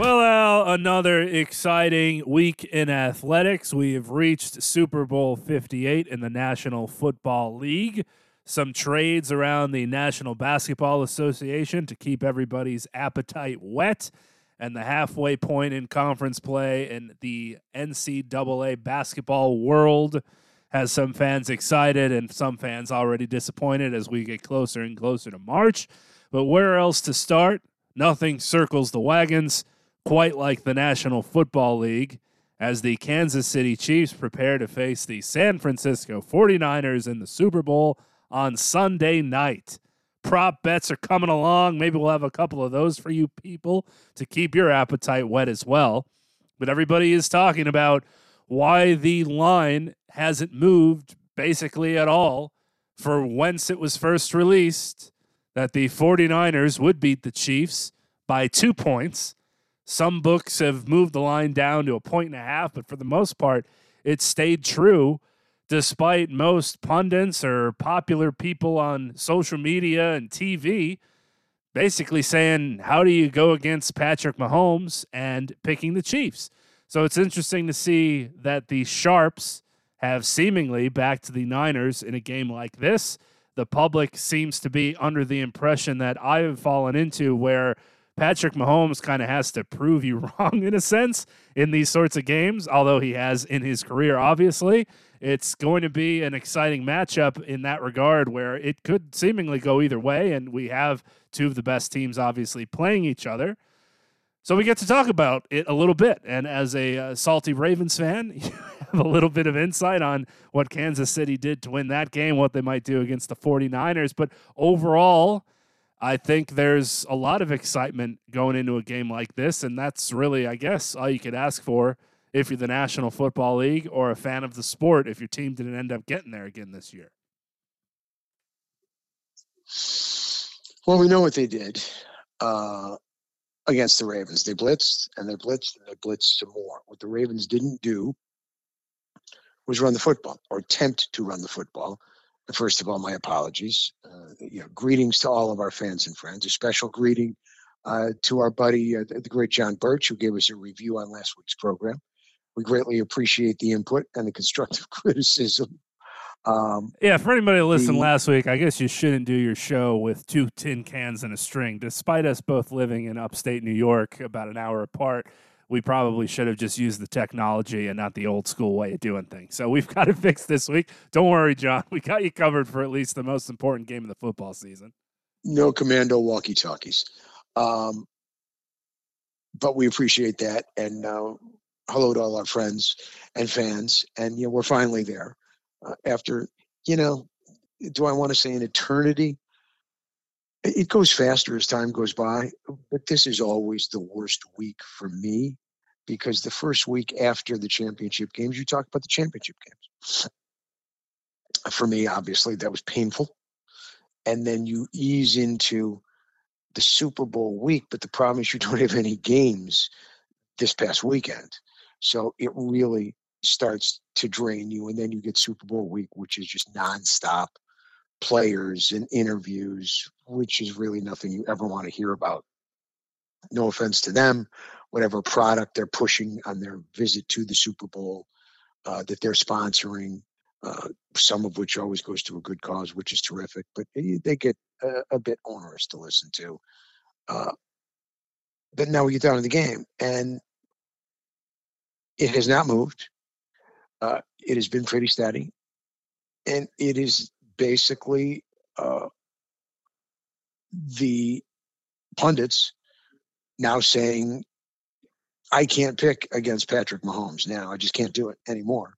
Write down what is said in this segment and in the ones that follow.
Well, Al, another exciting week in athletics. We have reached Super Bowl 58 in the National Football League. Some trades around the National Basketball Association to keep everybody's appetite whet. And the halfway point in conference play in the NCAA basketball world has some fans excited and some fans already disappointed as we get closer and closer to March. But where else to start? Nothing circles the wagons quite like the National Football League as the Kansas City Chiefs prepare to face the San Francisco 49ers in the Super Bowl on Sunday night. Prop bets are coming along. Maybe we'll have a couple of those for you people to keep your appetite whet as well. But everybody is talking about why the line hasn't moved basically at all for whence it was first released that the 49ers would beat the Chiefs by two points. Some books have moved the line down to a point and a half, but for the most part, it stayed true despite most pundits or popular people on social media and TV basically saying, How do you go against Patrick Mahomes and picking the Chiefs? So it's interesting to see that the Sharps have seemingly backed the Niners in a game like this. The public seems to be under the impression that I have fallen into where Patrick Mahomes kind of has to prove you wrong in a sense in these sorts of games, although he has in his career, obviously. It's going to be an exciting matchup in that regard where it could seemingly go either way. And we have two of the best teams, obviously, playing each other. So we get to talk about it a little bit. And as a uh, salty Ravens fan, you have a little bit of insight on what Kansas City did to win that game, what they might do against the 49ers. But overall, I think there's a lot of excitement going into a game like this. And that's really, I guess, all you could ask for if you're the National Football League or a fan of the sport if your team didn't end up getting there again this year. Well, we know what they did. Uh, against the Ravens. They blitzed and they blitzed and they blitzed some more. What the Ravens didn't do was run the football or attempt to run the football. First of all, my apologies. Uh, you know, greetings to all of our fans and friends. A special greeting uh, to our buddy, uh, the great John Birch, who gave us a review on last week's program. We greatly appreciate the input and the constructive criticism um, yeah, for anybody that listened the, last week, I guess you shouldn't do your show with two tin cans and a string. Despite us both living in upstate New York, about an hour apart, we probably should have just used the technology and not the old school way of doing things. So we've got to fix this week. Don't worry, John. We got you covered for at least the most important game of the football season. No commando walkie talkies. Um, but we appreciate that. And uh, hello to all our friends and fans. And, you know, we're finally there uh, after, you know, do I want to say an eternity? It goes faster as time goes by, but this is always the worst week for me because the first week after the championship games, you talk about the championship games. For me, obviously, that was painful. And then you ease into the Super Bowl week, but the problem is you don't have any games this past weekend. So it really starts to drain you. And then you get Super Bowl week, which is just nonstop players and interviews, which is really nothing you ever want to hear about. No offense to them, whatever product they're pushing on their visit to the Super Bowl uh, that they're sponsoring, uh, some of which always goes to a good cause, which is terrific, but they get a, a bit onerous to listen to. Uh, but now we get down to the game, and it has not moved. Uh, it has been pretty steady, and it is basically uh, the pundits now saying I can't pick against Patrick Mahomes now. I just can't do it anymore.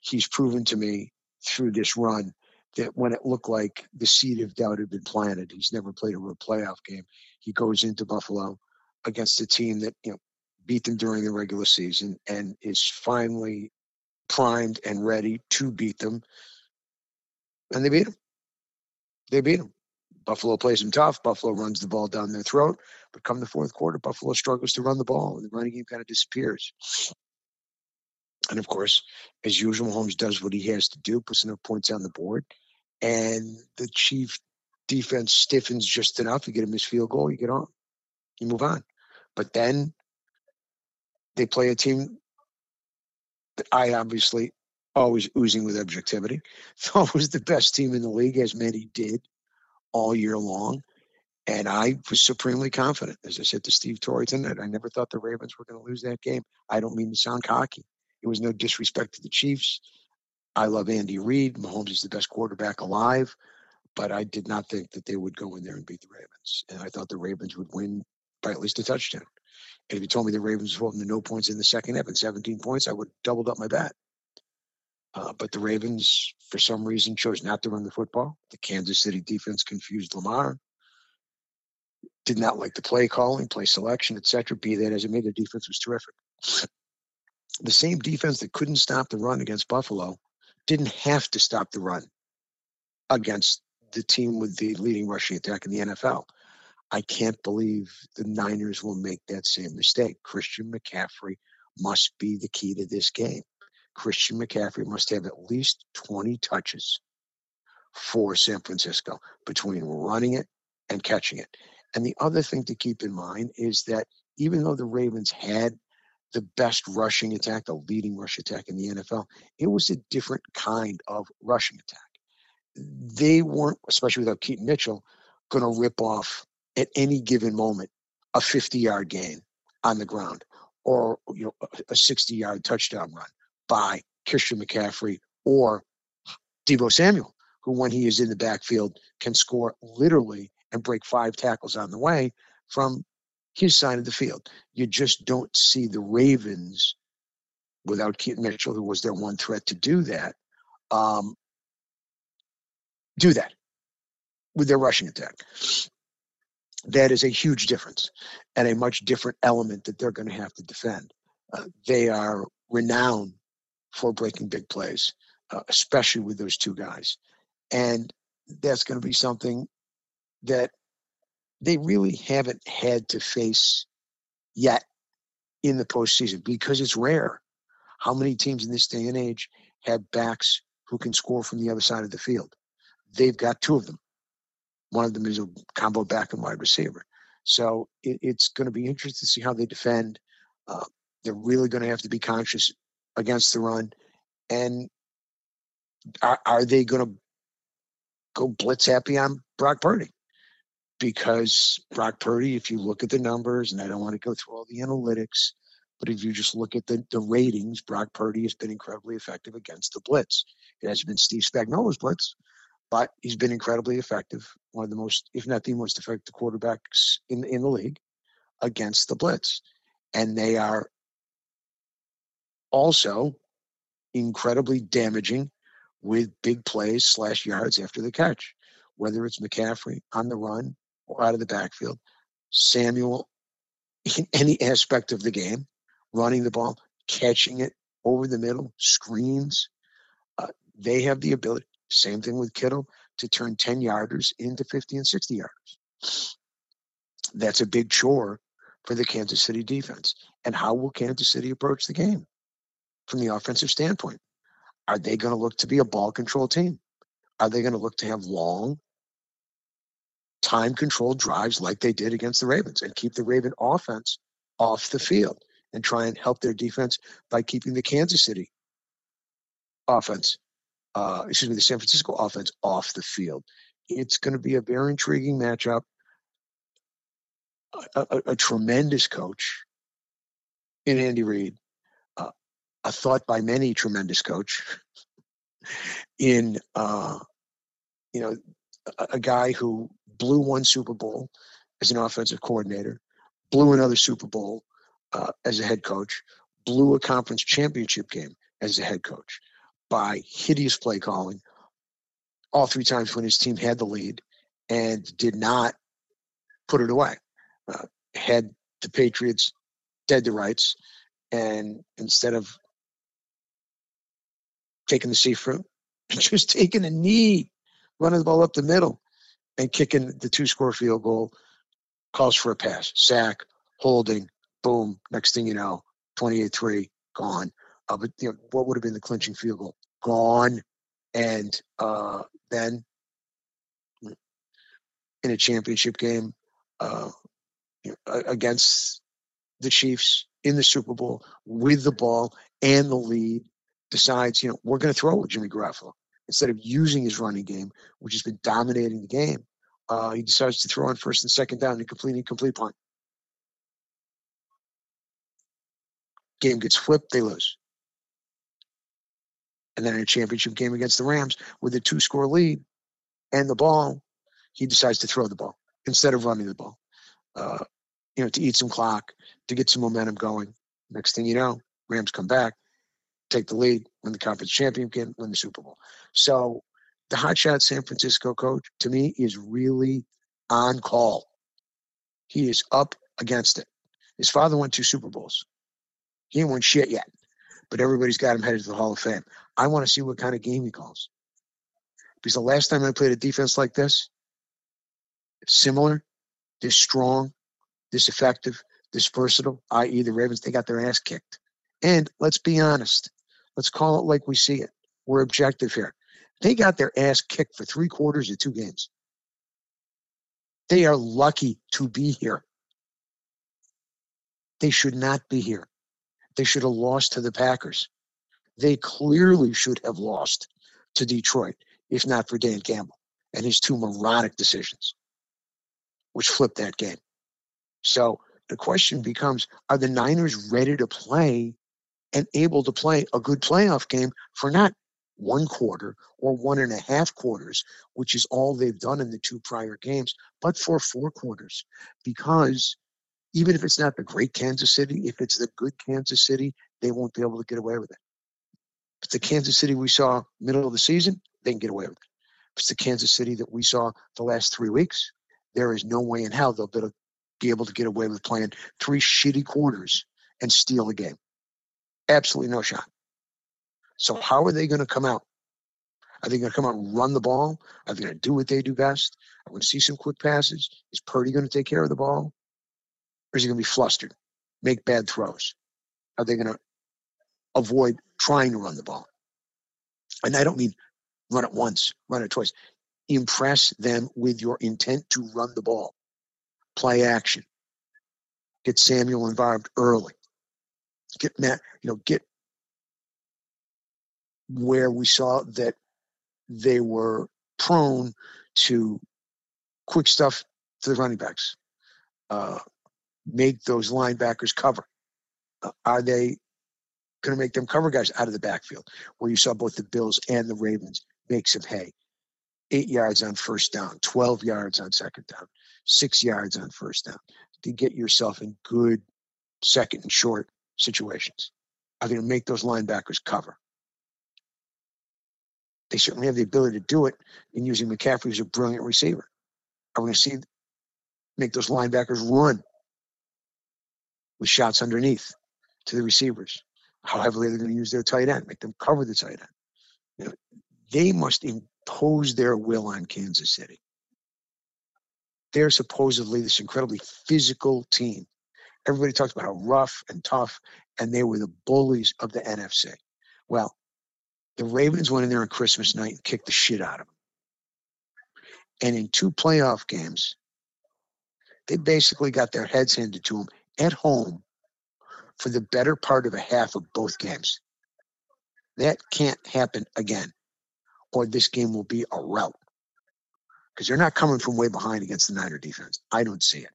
He's proven to me through this run that when it looked like the seed of doubt had been planted, he's never played a real playoff game. He goes into Buffalo against a team that you know beat them during the regular season and is finally primed and ready to beat them. And they beat them. They beat them. Buffalo plays them tough. Buffalo runs the ball down their throat. But come the fourth quarter, Buffalo struggles to run the ball, and the running game kind of disappears. And of course, as usual, Holmes does what he has to do, puts enough points on the board, and the Chief defense stiffens just enough. You get a missed field goal, you get on, you move on. But then they play a team that I obviously always oozing with objectivity thought was the best team in the league, as many did all year long. And I was supremely confident. As I said to Steve Torrey tonight, I never thought the Ravens were going to lose that game. I don't mean to sound cocky. It was no disrespect to the Chiefs. I love Andy Reid. Mahomes is the best quarterback alive, but I did not think that they would go in there and beat the Ravens. And I thought the Ravens would win by at least a touchdown. And if you told me the Ravens were holding the no points in the second half and 17 points, I would have doubled up my bet. Uh, but the Ravens, for some reason, chose not to run the football. The Kansas City defense confused Lamar. Did not like the play calling, play selection, etc. Be that as it may, the defense was terrific. The same defense that couldn't stop the run against Buffalo didn't have to stop the run against the team with the leading rushing attack in the NFL. I can't believe the Niners will make that same mistake. Christian McCaffrey must be the key to this game. Christian McCaffrey must have at least 20 touches for San Francisco between running it and catching it. And the other thing to keep in mind is that even though the Ravens had the best rushing attack, the leading rush attack in the NFL, it was a different kind of rushing attack. They weren't, especially without Keaton Mitchell, going to rip off at any given moment a 50 yard gain on the ground or you know a 60 yard touchdown run by Christian McCaffrey or Deebo Samuel, who, when he is in the backfield, can score literally and break five tackles on the way from his side of the field. You just don't see the Ravens without Keaton Mitchell, who was their one threat to do that, um, do that with their rushing attack. That is a huge difference and a much different element that they're going to have to defend. Uh, they are renowned for breaking big plays, uh, especially with those two guys. And that's going to be something that they really haven't had to face yet in the postseason because it's rare. How many teams in this day and age have backs who can score from the other side of the field? They've got two of them. One of them is a combo back and wide receiver. So it, it's going to be interesting to see how they defend. Uh, they're really going to have to be conscious against the run. And are, are they going to go blitz happy on Brock Purdy? Because Brock Purdy, if you look at the numbers, and I don't want to go through all the analytics, but if you just look at the, the ratings, Brock Purdy has been incredibly effective against the blitz. It has been Steve Spagnuolo's blitz, but he's been incredibly effective. One of the most, if not the most effective quarterbacks in, in the league against the blitz. And they are also incredibly damaging with big plays slash yards after the catch, whether it's McCaffrey on the run or out of the backfield, Samuel in any aspect of the game, running the ball, catching it over the middle, screens. Uh, they have the ability, same thing with Kittle, to turn 10 yarders into 50 and 60 yarders. That's a big chore for the Kansas City defense. And how will Kansas City approach the game? From the offensive standpoint? Are they going to look to be a ball control team? Are they going to look to have long, time controlled drives like they did against the Ravens and keep the Raven offense off the field and try and help their defense by keeping the Kansas City offense, uh, excuse me, the San Francisco offense off the field? It's going to be a very intriguing matchup. A, a, a tremendous coach in Andy Reid a thought by many tremendous coach in uh, you know a, a, guy who blew one Super Bowl as an offensive coordinator, blew another Super Bowl uh, as a head coach, blew a conference championship game as a head coach by hideous play calling all three times when his team had the lead and did not put it away. Uh, had the Patriots dead to rights, and instead of taking the seafruit, just taking a knee, running the ball up the middle, and kicking the two score field goal, calls for a pass, sack, holding, boom. Next thing you know, 28 3, gone. Uh, but you know, what would have been the clinching field goal? Gone. And uh, then in a championship game uh, against the Chiefs in the Super Bowl with the ball and the lead, decides, you know, we're going to throw with Jimmy Garoppolo instead of using his running game, which has been dominating the game. Uh, he decides to throw on first and second down and complete incomplete punt. Game gets flipped, they lose. And then in a championship game against the Rams with a two score lead and the ball, he decides to throw the ball instead of running the ball. Uh, you know, to eat some clock, to get some momentum going. Next thing you know, Rams come back, take the lead, win the conference championship, win the Super Bowl. So the hotshot San Francisco coach, to me, is really on call. He is up against it. His father won two Super Bowls. He ain't won shit yet, but everybody's got him headed to the Hall of Fame. I want to see what kind of game he calls. Because the last time I played a defense like this, similar, this strong, this effective, this versatile, i.e., the Ravens, they got their ass kicked. And let's be honest, let's call it like we see it. We're objective here. They got their ass kicked for three quarters of two games. They are lucky to be here. They should not be here. They should have lost to the Packers. They clearly should have lost to Detroit, if not for Dan Campbell and his two moronic decisions, which flipped that game. So the question becomes are the Niners ready to play and able to play a good playoff game for not one quarter or one and a half quarters, which is all they've done in the two prior games, but for four quarters. Because even if it's not the great Kansas City, if it's the good Kansas City, they won't be able to get away with it. If it's the Kansas City we saw middle of the season, they can get away with it. If it's the Kansas City that we saw the last three weeks, there is no way in hell they'll be able to get away with playing three shitty quarters and steal the game. Absolutely no shot. So how are they going to come out? Are they going to come out and run the ball? Are they going to do what they do best? We going to see some quick passes? Is Purdy going to take care of the ball? Or is he going to be flustered, make bad throws? Are they going to avoid trying to run the ball? And I don't mean run it once, run it twice. Impress them with your intent to run the ball play action. Get Samuel involved early. Get you know, get where we saw that they were prone to quick stuff to the running backs. Uh, make those linebackers cover. Uh, are they going to make them cover guys out of the backfield? Where you saw both the Bills and the Ravens make some hay. Eight yards on first down, 12 yards on second down six yards on first down to get yourself in good second and short situations. Are they going to make those linebackers cover? They certainly have the ability to do it in using McCaffrey as a brilliant receiver. Are we going to see make those linebackers run with shots underneath to the receivers? How heavily they're going to use their tight end, make them cover the tight end. You know, they must impose their will on Kansas City they're supposedly this incredibly physical team. Everybody talks about how rough and tough, and they were the bullies of the NFC. Well, the Ravens went in there on Christmas night and kicked the shit out of them. And in two playoff games, they basically got their heads handed to them at home for the better part of a half of both games. That can't happen again, or this game will be a rout because they're not coming from way behind against the Niner defense. I don't see it.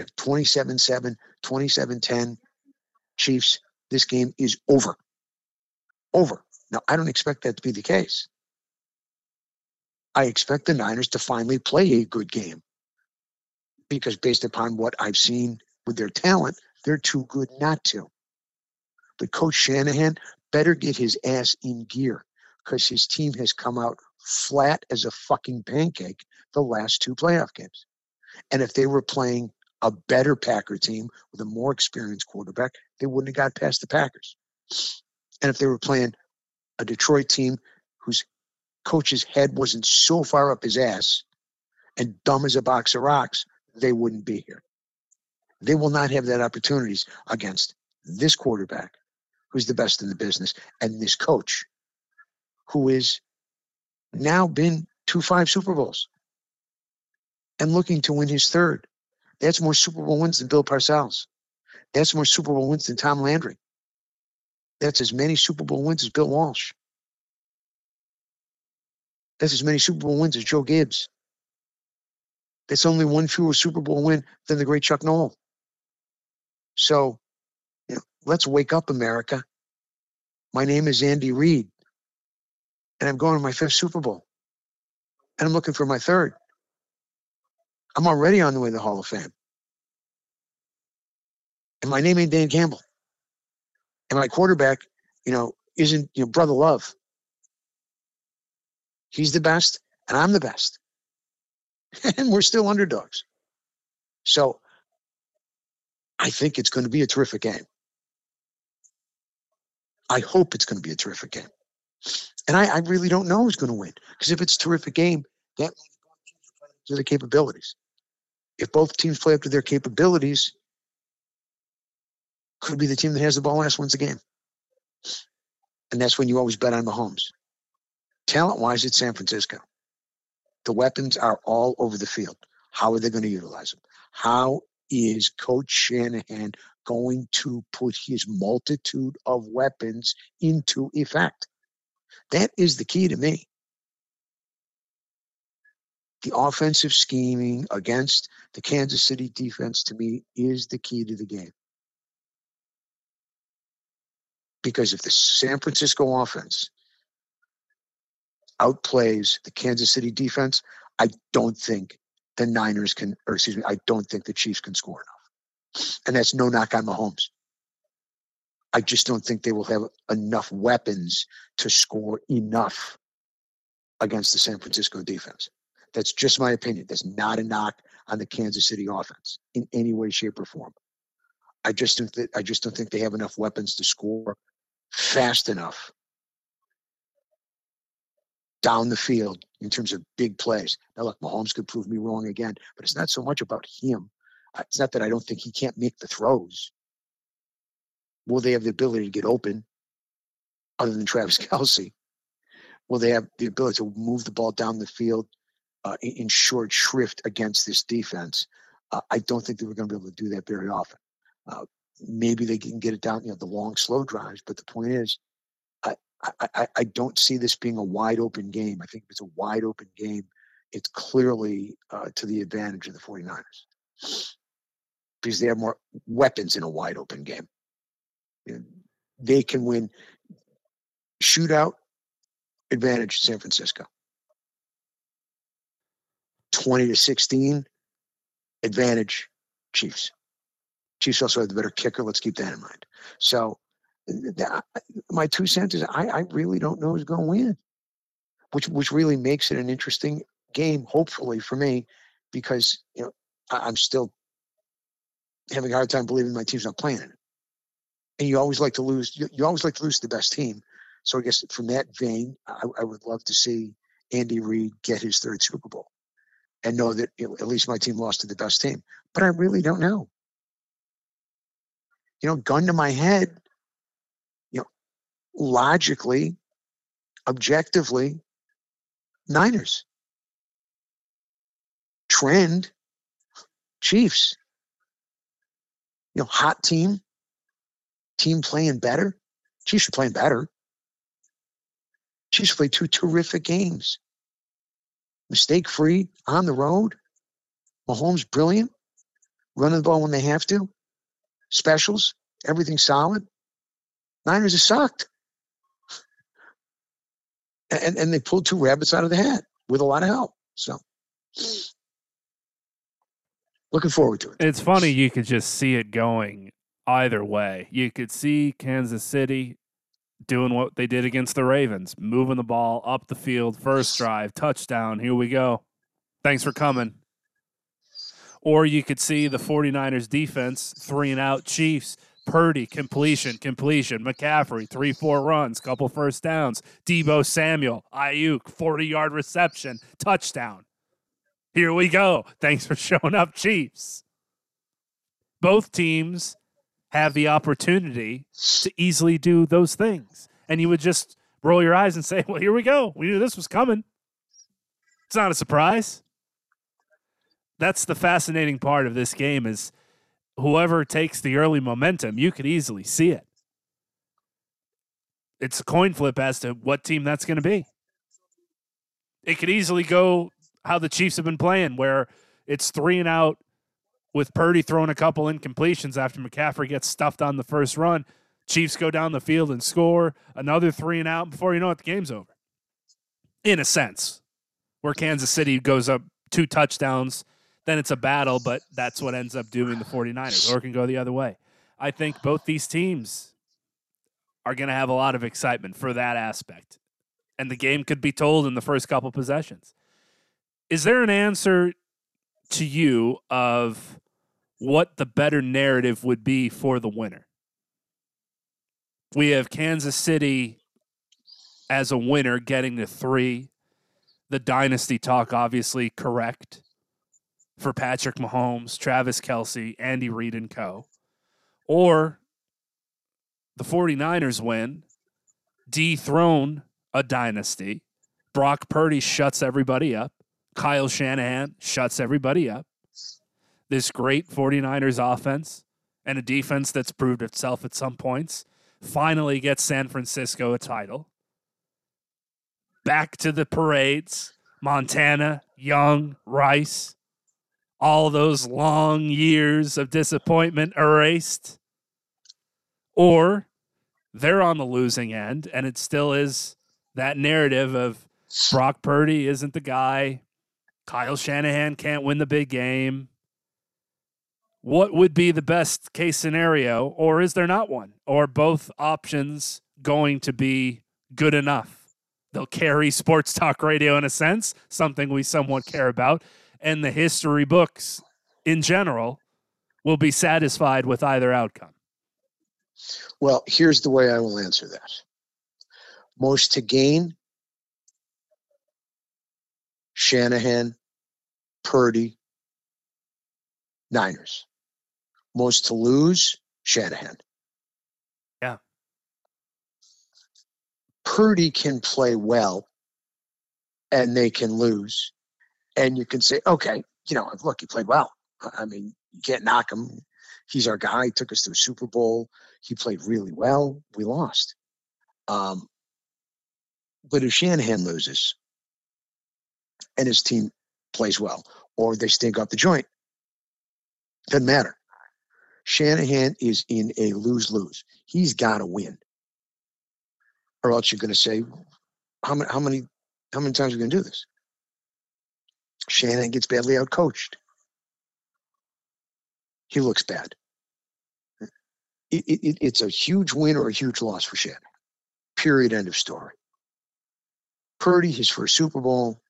You have 27 7, 27 10, Chiefs, this game is over. Over. Now, I don't expect that to be the case. I expect the Niners to finally play a good game because based upon what I've seen with their talent, they're too good not to. But Coach Shanahan better get his ass in gear because his team has come out flat as a fucking pancake the last two playoff games. And if they were playing a better Packer team with a more experienced quarterback, they wouldn't have got past the Packers. And if they were playing a Detroit team whose coach's head wasn't so far up his ass and dumb as a box of rocks, they wouldn't be here. They will not have that opportunities against this quarterback, who's the best in the business, and this coach, who is now been two five Super Bowls and looking to win his third. That's more Super Bowl wins than Bill Parcells. That's more Super Bowl wins than Tom Landry. That's as many Super Bowl wins as Bill Walsh. That's as many Super Bowl wins as Joe Gibbs. That's only one fewer Super Bowl win than the great Chuck Noll. So, you know, let's wake up, America. My name is Andy Reid, and I'm going to my fifth Super Bowl, and I'm looking for my third. I'm already on the way to the Hall of Fame. And my name ain't Dan Campbell. And my quarterback, you know, isn't, you know, Brother Love. He's the best, and I'm the best. and we're still underdogs. So I think it's going to be a terrific game. I hope it's going to be a terrific game. And I, I really don't know who's going to win. Because if it's a terrific game, that to the capabilities. If both teams play up to their capabilities, could be the team that has the ball last wins the game. And that's when you always bet on Mahomes. Talent wise, it's San Francisco. The weapons are all over the field. How are they going to utilize them? How is Coach Shanahan going to put his multitude of weapons into effect? That is the key to me the offensive scheming against the Kansas City defense to me is the key to the game. Because if the San Francisco offense outplays the Kansas City defense, I don't think the Niners can, or excuse me, I don't think the Chiefs can score enough. And that's no knock on Mahomes. I just don't think they will have enough weapons to score enough against the San Francisco defense. That's just my opinion. That's not a knock on the Kansas City offense in any way, shape, or form. I just think that I just don't think they have enough weapons to score fast enough down the field in terms of big plays. Now, look, Mahomes could prove me wrong again, but it's not so much about him. It's not that I don't think he can't make the throws. Will they have the ability to get open other than Travis Kelce? Will they have the ability to move the ball down the field uh, in short shrift against this defense. Uh, I don't think they were going to be able to do that very often. Uh, maybe they can get it down, you know, the long, slow drives. But the point is, I, I, I don't see this being a wide open game. I think if it's a wide open game, it's clearly uh, to the advantage of the 49ers because they have more weapons in a wide open game. They can win shootout advantage San Francisco. 20 to 16 advantage Chiefs. Chiefs also have the better kicker. Let's keep that in mind. So, that, uh, my two cents is I, I really don't know who's going to win, which which really makes it an interesting game. Hopefully for me, because you know I, am still having a hard time believing my team's not playing it. And you always like to lose. You, you always like to lose the best team. So I guess from that vein, I, I would love to see Andy Reid get his third Super Bowl and know that at least my team lost to the best team. But I really don't know. You know, gun to my head, you know, logically, objectively, Niners. Trend, Chiefs. You know, hot team, team playing better. Chiefs are playing better. Chiefs played two terrific games mistake free on the road. Mahomes brilliant, running the ball when they have to. Specials, everything solid. Niners are sucked. And, and they pulled two rabbits out of the hat. with a lot of help. So looking forward to it. It's funny you could just see it going either way. You could see Kansas City doing what they did against the Ravens, moving the ball up the field, first drive, touchdown, here we go. Thanks for coming. Or you could see the 49ers defense three and out Chiefs. Purdy, completion, completion. McCaffrey, three, four runs, couple first downs. Deebo Samuel, Aiyuk, 40 yard reception, touchdown. Here we go. Thanks for showing up, Chiefs. Both teams have the opportunity to easily do those things. And you would just roll your eyes and say, well, here we go. We knew this was coming. It's not a surprise. That's the fascinating part of this game is whoever takes the early momentum, you could easily see it. It's a coin flip as to what team that's going to be. It could easily go how the Chiefs have been playing, where it's three and out with Purdy throwing a couple incompletions after McCaffrey gets stuffed on the first run. Chiefs go down the field and score another three and out before you know it, the game's over. In a sense, where Kansas City goes up two touchdowns, then it's a battle, but that's what ends up doing the 49ers, or it can go the other way. I think both these teams are going to have a lot of excitement for that aspect. And the game could be told in the first couple possessions. Is there an answer to you of what the better narrative would be for the winner? We have Kansas City as a winner getting to three. The dynasty talk, obviously, correct for Patrick Mahomes, Travis Kelce, Andy Reid, and co. Or the 49ers win, dethrone a dynasty. Brock Purdy shuts everybody up. Kyle Shanahan shuts everybody up. This great 49ers offense and a defense that's proved itself at some points finally gets San Francisco a title. Back to the parades. Montana, Young, Rice, all those long years of disappointment erased. Or they're on the losing end, and it still is that narrative of Brock Purdy isn't the guy. Kyle Shanahan can't win the big game. What would be the best case scenario, or is there not one? Or both options going to be good enough? They'll carry sports talk radio in a sense, something we somewhat care about, and the history books in general will be satisfied with either outcome. Well, here's the way I will answer that most to gain Shanahan, Purdy, Niners. Most to lose, Shanahan. Yeah. Purdy can play well and they can lose. And you can say, okay, you know, look, he played well. I mean, you can't knock him. He's our guy. He took us to a Super Bowl. He played really well. We lost. Um, but if Shanahan loses and his team plays well, or they stink up the joint. Doesn't matter. Shanahan is in a lose lose. He's got to win, or else you're going to say, how many, how many, how many times are we going to do this? Shanahan gets badly outcoached. He looks bad. It, it, it's a huge win or a huge loss for Shanahan. Period. End of story. Purdy, his first Super Bowl,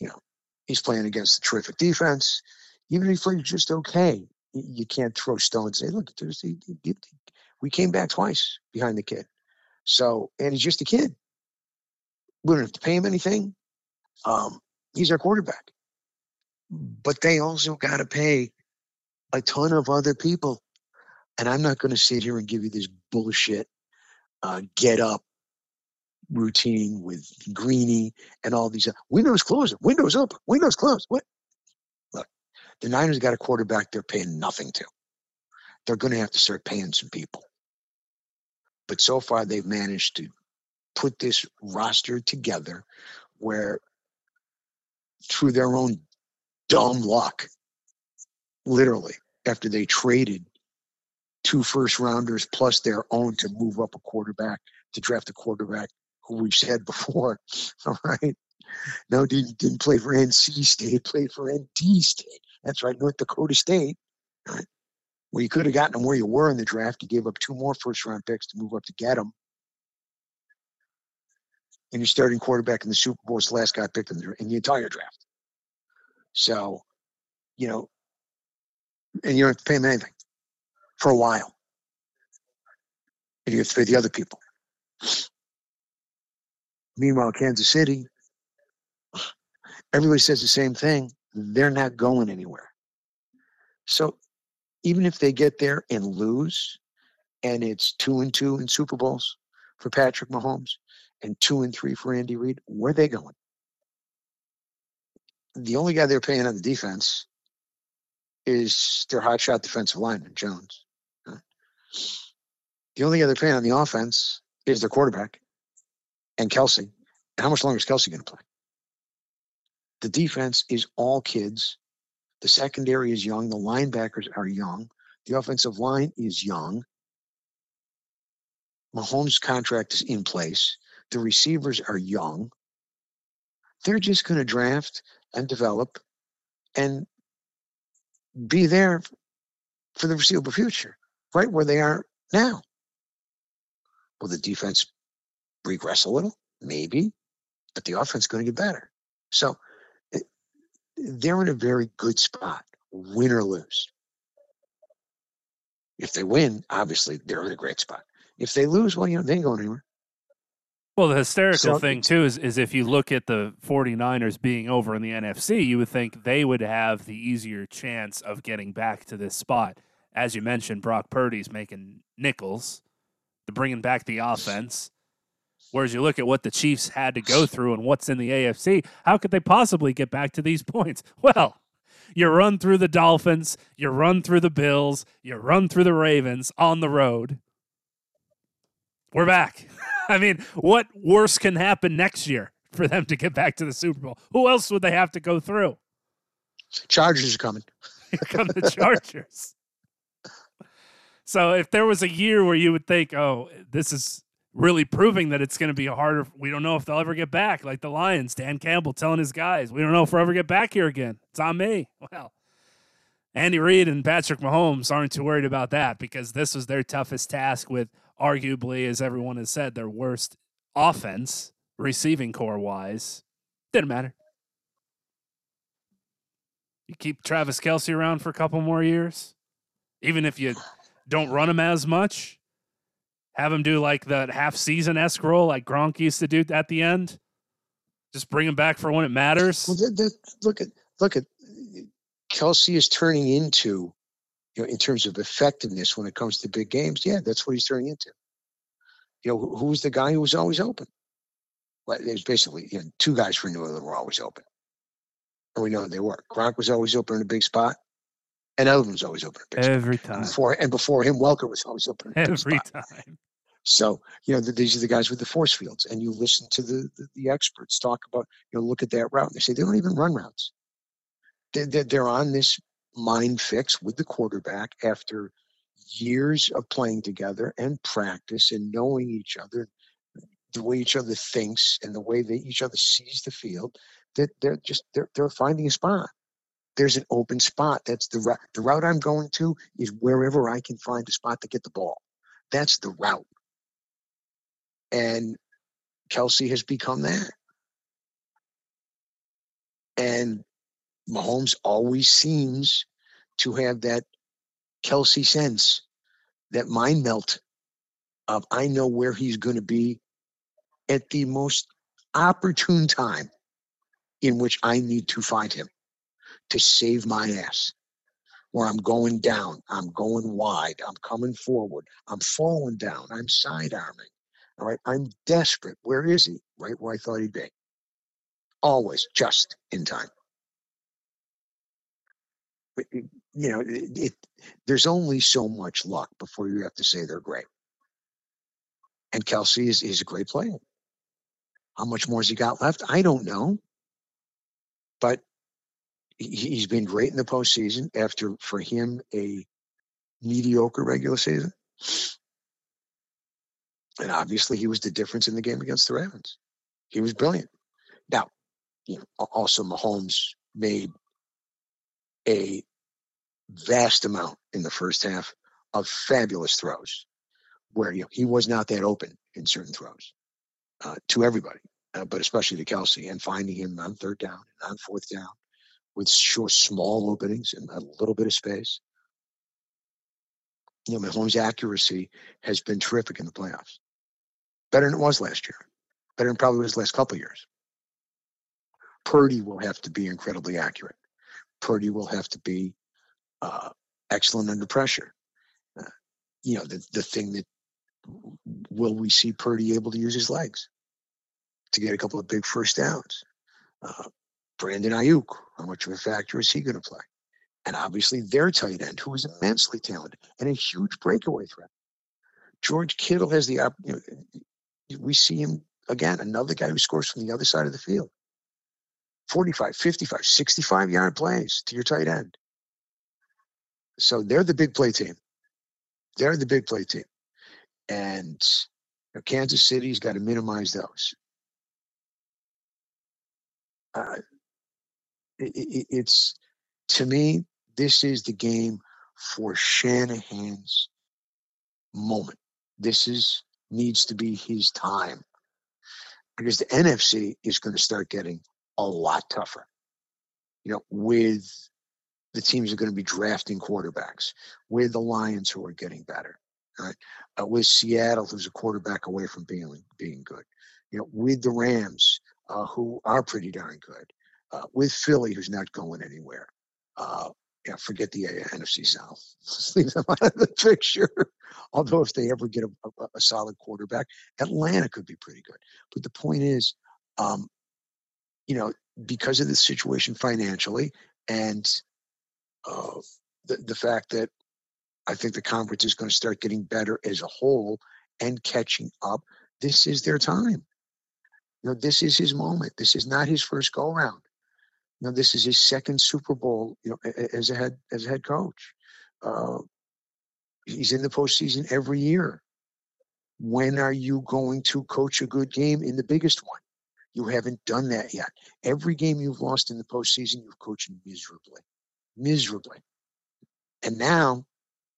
you know, He's playing against a terrific defense. Even if he plays just okay, you can't throw stones say, look, we came back twice behind the kid. So, and he's just a kid. We don't have to pay him anything. Um, he's our quarterback. But they also got to pay a ton of other people. And I'm not going to sit here and give you this bullshit uh, get up routine with Greeny and all these. Windows closed, windows open, windows closed. What? Look, the Niners got a quarterback they're paying nothing to. They're going to have to start paying some people. But so far, they've managed to put this roster together where, through their own dumb luck, literally, after they traded two first rounders plus their own to move up a quarterback to draft a quarterback we've said before, all right, No, didn't didn't play for NC State. Played for ND State. That's right, North Dakota State. Well, you could have gotten him where you were in the draft. You gave up two more first round picks to move up to get him. And your starting quarterback in the Super Bowl is the last guy picked in the, in the entire draft. So, you know, and you don't have to pay him anything for a while. And you have to pay the other people. Meanwhile, Kansas City, everybody says the same thing. They're not going anywhere. So even if they get there and lose, and it's two and two in Super Bowls for Patrick Mahomes and two and three for Andy Reid, where are they going? The only guy they're paying on the defense is their hotshot defensive lineman, Jones. The only other paying on the offense is their quarterback and Kelce. And how much longer is Kelce going to play? The defense is all kids. The secondary is young. The linebackers are young. The offensive line is young. Mahomes' contract is in place. The receivers are young. They're just going to draft and develop and be there for the foreseeable future, right where they are now. Will the defense regress a little? Maybe, but the offense is going to get better. So eh, they're in a very good spot, win or lose. If they win, obviously they're in a great spot. If they lose, well, you know, they ain't going anywhere. Well, the hysterical so, thing too is is if you look at the 49ers being over in the NFC, you would think they would have the easier chance of getting back to this spot. As you mentioned, Brock Purdy's making nickels, the bringing back the offense. Whereas you look at what the Chiefs had to go through and what's in the AFC, how could they possibly get back to these points? Well, you run through the Dolphins, you run through the Bills, you run through the Ravens on the road. We're back. I mean, what worse can happen next year for them to get back to the Super Bowl? Who else would they have to go through? Chargers are coming. Here come the Chargers. so if there was a year where you would think, oh, this is really proving that it's going to be harder. We don't know if they'll ever get back. Like the Lions, Dan Campbell telling his guys, we don't know if we'll ever get back here again. It's on me. Well, Andy Reid and Patrick Mahomes aren't too worried about that because this was their toughest task with arguably, as everyone has said, their worst offense, receiving corps wise. Didn't matter. You keep Travis Kelce around for a couple more years, even if you don't run him as much have him do like the half season esque role like Gronk used to do at the end. Just bring him back for when it matters. Well, that, that, look at look at Kelce is turning into, you know, in terms of effectiveness when it comes to big games. Yeah, that's what he's turning into. You know, who, who was the guy who was always open? Well, there's basically you know, two guys for New England were always open, and we know they were. Gronk was always open in a big spot, and was always open every time. And before and before him, Welker was always open every time. So, you know, the, these are the guys with the force fields. And you listen to the, the, the, experts talk about, you know, look at that route. And they say they don't even run routes. They're, they're on this mind fix with the quarterback after years of playing together and practice and knowing each other, the way each other thinks and the way they each other sees the field, that they're just they're they're finding a spot. There's an open spot. That's the route. The route I'm going to is wherever I can find a spot to get the ball. That's the route. And Kelce has become that. And Mahomes always seems to have that Kelce sense, that mind melt of I know where he's going to be at the most opportune time in which I need to find him to save my ass. Where I'm going down, I'm going wide, I'm coming forward, I'm falling down, I'm side arming, right. I'm desperate. Where is he? Right where I thought he'd be. Always just in time. But, you know, it, it, there's only so much luck before you have to say they're great. And Kelce is, is a great player. How much more has he got left? I don't know. But he, has been great in the postseason after, for him, a mediocre regular season. And obviously, he was the difference in the game against the Ravens. He was brilliant. Now, you know, also Mahomes made a vast amount in the first half of fabulous throws where you know, he was not that open in certain throws uh, to everybody, uh, but especially to Kelce, and finding him on third down and on fourth down with short, small openings and a little bit of space. You know, Mahomes' accuracy has been terrific in the playoffs. Better than it was last year. Better than probably was last couple years. Purdy will have to be incredibly accurate. Purdy will have to be uh, excellent under pressure. Uh, you know, the, the thing that will we see Purdy able to use his legs to get a couple of big first downs? Uh, Brandon Aiyuk, how much of a factor is he going to play? And obviously their tight end, who is immensely talented and a huge breakaway threat. George Kittle has the know, we see him again, another guy who scores from the other side of the field. 45, 55, 65 yard plays to your tight end. So they're the big play team. They're the big play team. And you know, Kansas City's got to minimize those. Uh, it, it, it's to me, this is the game for Shanahan's moment. This is needs to be his time because the NFC is going to start getting a lot tougher. You know, with the teams are going to be drafting quarterbacks, with the Lions who are getting better, right? Uh, with Seattle, who's a quarterback away from being being good. You know, with the Rams, uh, who are pretty darn good. Uh, with Philly, who's not going anywhere. Yeah, forget the NFC South. leave them out of the picture. Although if they ever get a, a, a, solid quarterback, Atlanta could be pretty good. But the point is, um, you know, because of the situation financially and uh, the the fact that I think the conference is going to start getting better as a whole and catching up. This is their time. You know, this is his moment. This is not his first go round. You know, this is his second Super Bowl. You know, as a head as a head coach. Uh, he's in the postseason every year. When are you going to coach a good game in the biggest one? You haven't done that yet. Every game you've lost in the postseason, you've coached miserably, miserably. And now,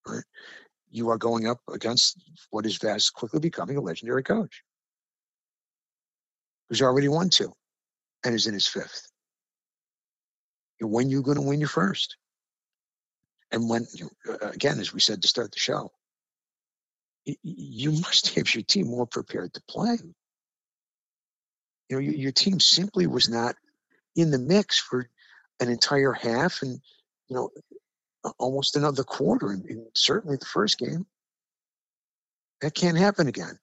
right, you are going up against what is fast quickly becoming a legendary coach who's already won two and is in his fifth when you're going to win your first. And when, uh, again, as we said to start the show, you must have your team more prepared to play. You know, your team simply was not in the mix for an entire half and, you know, almost another quarter, and certainly the first game. That can't happen again.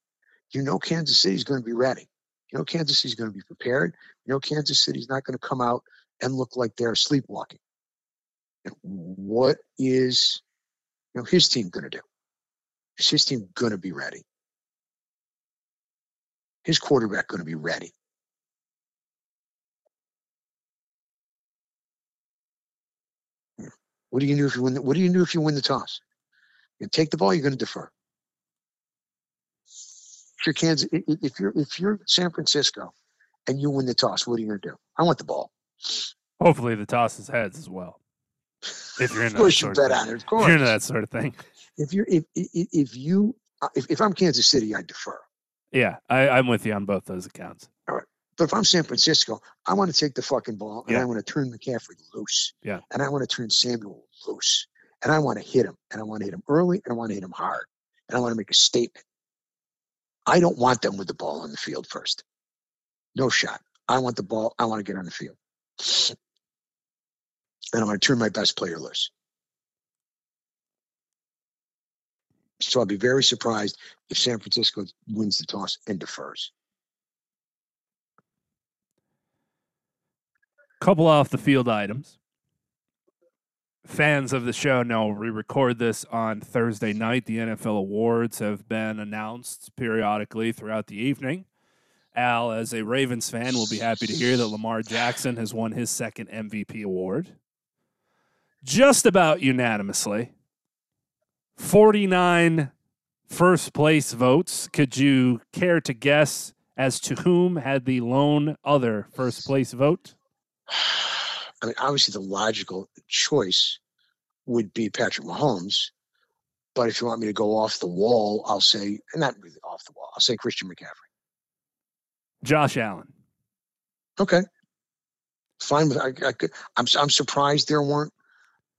You know, Kansas City's going to be ready. You know, Kansas City's going to be prepared. You know, Kansas City's not going to come out and look like they're sleepwalking. And what is you know his team going to do? Is his team going to be ready? His quarterback going to be ready? Hmm. What do you do if you win? The, what do you do if you win the toss? You take the ball. You're going to defer. If you're Kansas, if you're if you're San Francisco, and you win the toss, what are you going to do? I want the ball. Hopefully, the toss is heads as well. If you're into of course, you bet on it. Of course, if you're into that sort of thing. If you're if if, if you uh, if, if I'm Kansas City, I defer. Yeah, I, I'm with you on both those accounts. All right. But if I'm San Francisco, I want to take the fucking ball and Yeah. I want to turn McCaffrey loose. Yeah. And I want to turn Samuel loose. And I want to hit him. And I want to hit him early and I want to hit him hard. And I want to make a statement. I don't want them with the ball on the field first. No shot. I want the ball. I want to get on the field. And I'm going to turn my best player loose. So I'll be very surprised if San Francisco wins the toss and defers. Couple off the field items. Fans of the show know we record this on Thursday night. The NFL awards have been announced periodically throughout the evening. Al, as a Ravens fan, will be happy to hear that Lamar Jackson has won his second MVP award. Just about unanimously. 49 first place votes. Could you care to guess as to whom had the lone other first place vote? I mean, obviously the logical choice would be Patrick Mahomes. But if you want me to go off the wall, I'll say—and not really off the wall, I'll say Christian McCaffrey. Josh Allen. Okay. Fine with I, I could, I'm I'm surprised there weren't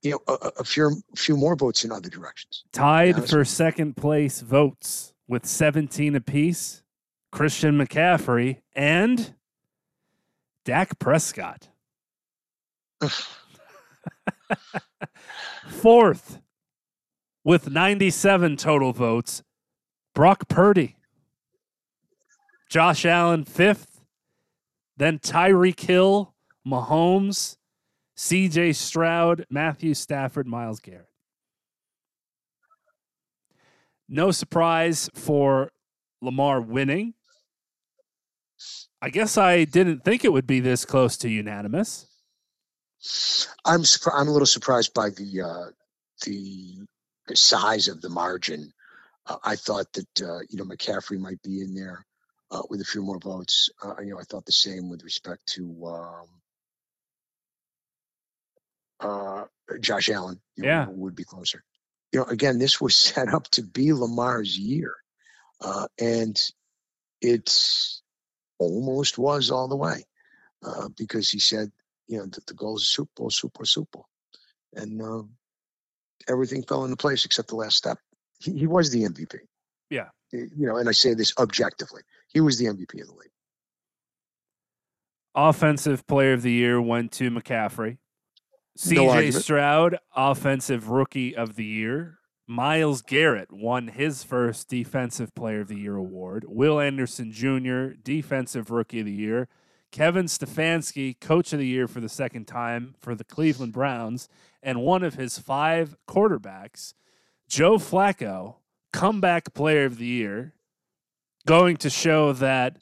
you know a, a few few more votes in other directions. Tied for second place votes with 17 apiece. Christian McCaffrey and Dak Prescott. Fourth with 97 total votes, Brock Purdy. Josh Allen fifth, then Tyreek Hill, Mahomes, CJ Stroud, Matthew Stafford, Myles Garrett. No surprise for Lamar winning. I guess I didn't think it would be this close to unanimous. I'm I'm a little surprised by the uh, the the size of the margin. Uh, I thought that uh, you know McCaffrey might be in there uh, with a few more votes. Uh, you know, I thought the same with respect to um, uh, Josh Allen. you know, Yeah. would be closer. You know, again, this was set up to be Lamar's year, uh, and it's almost was all the way uh, because he said, you know, that the goal is Super Bowl, Super Bowl, Super Bowl, and uh, everything fell into place except the last step. He, he was the MVP. Yeah. You know, and I say this objectively. He was the MVP of the league. Offensive player of the year went to McCaffrey. CJ argument. Stroud, offensive rookie of the year. Myles Garrett won his first defensive player of the year award. Will Anderson Jr., defensive rookie of the year. Kevin Stefanski, coach of the year for the second time for the Cleveland Browns. And one of his five quarterbacks, Joe Flacco, comeback player of the year, going to show that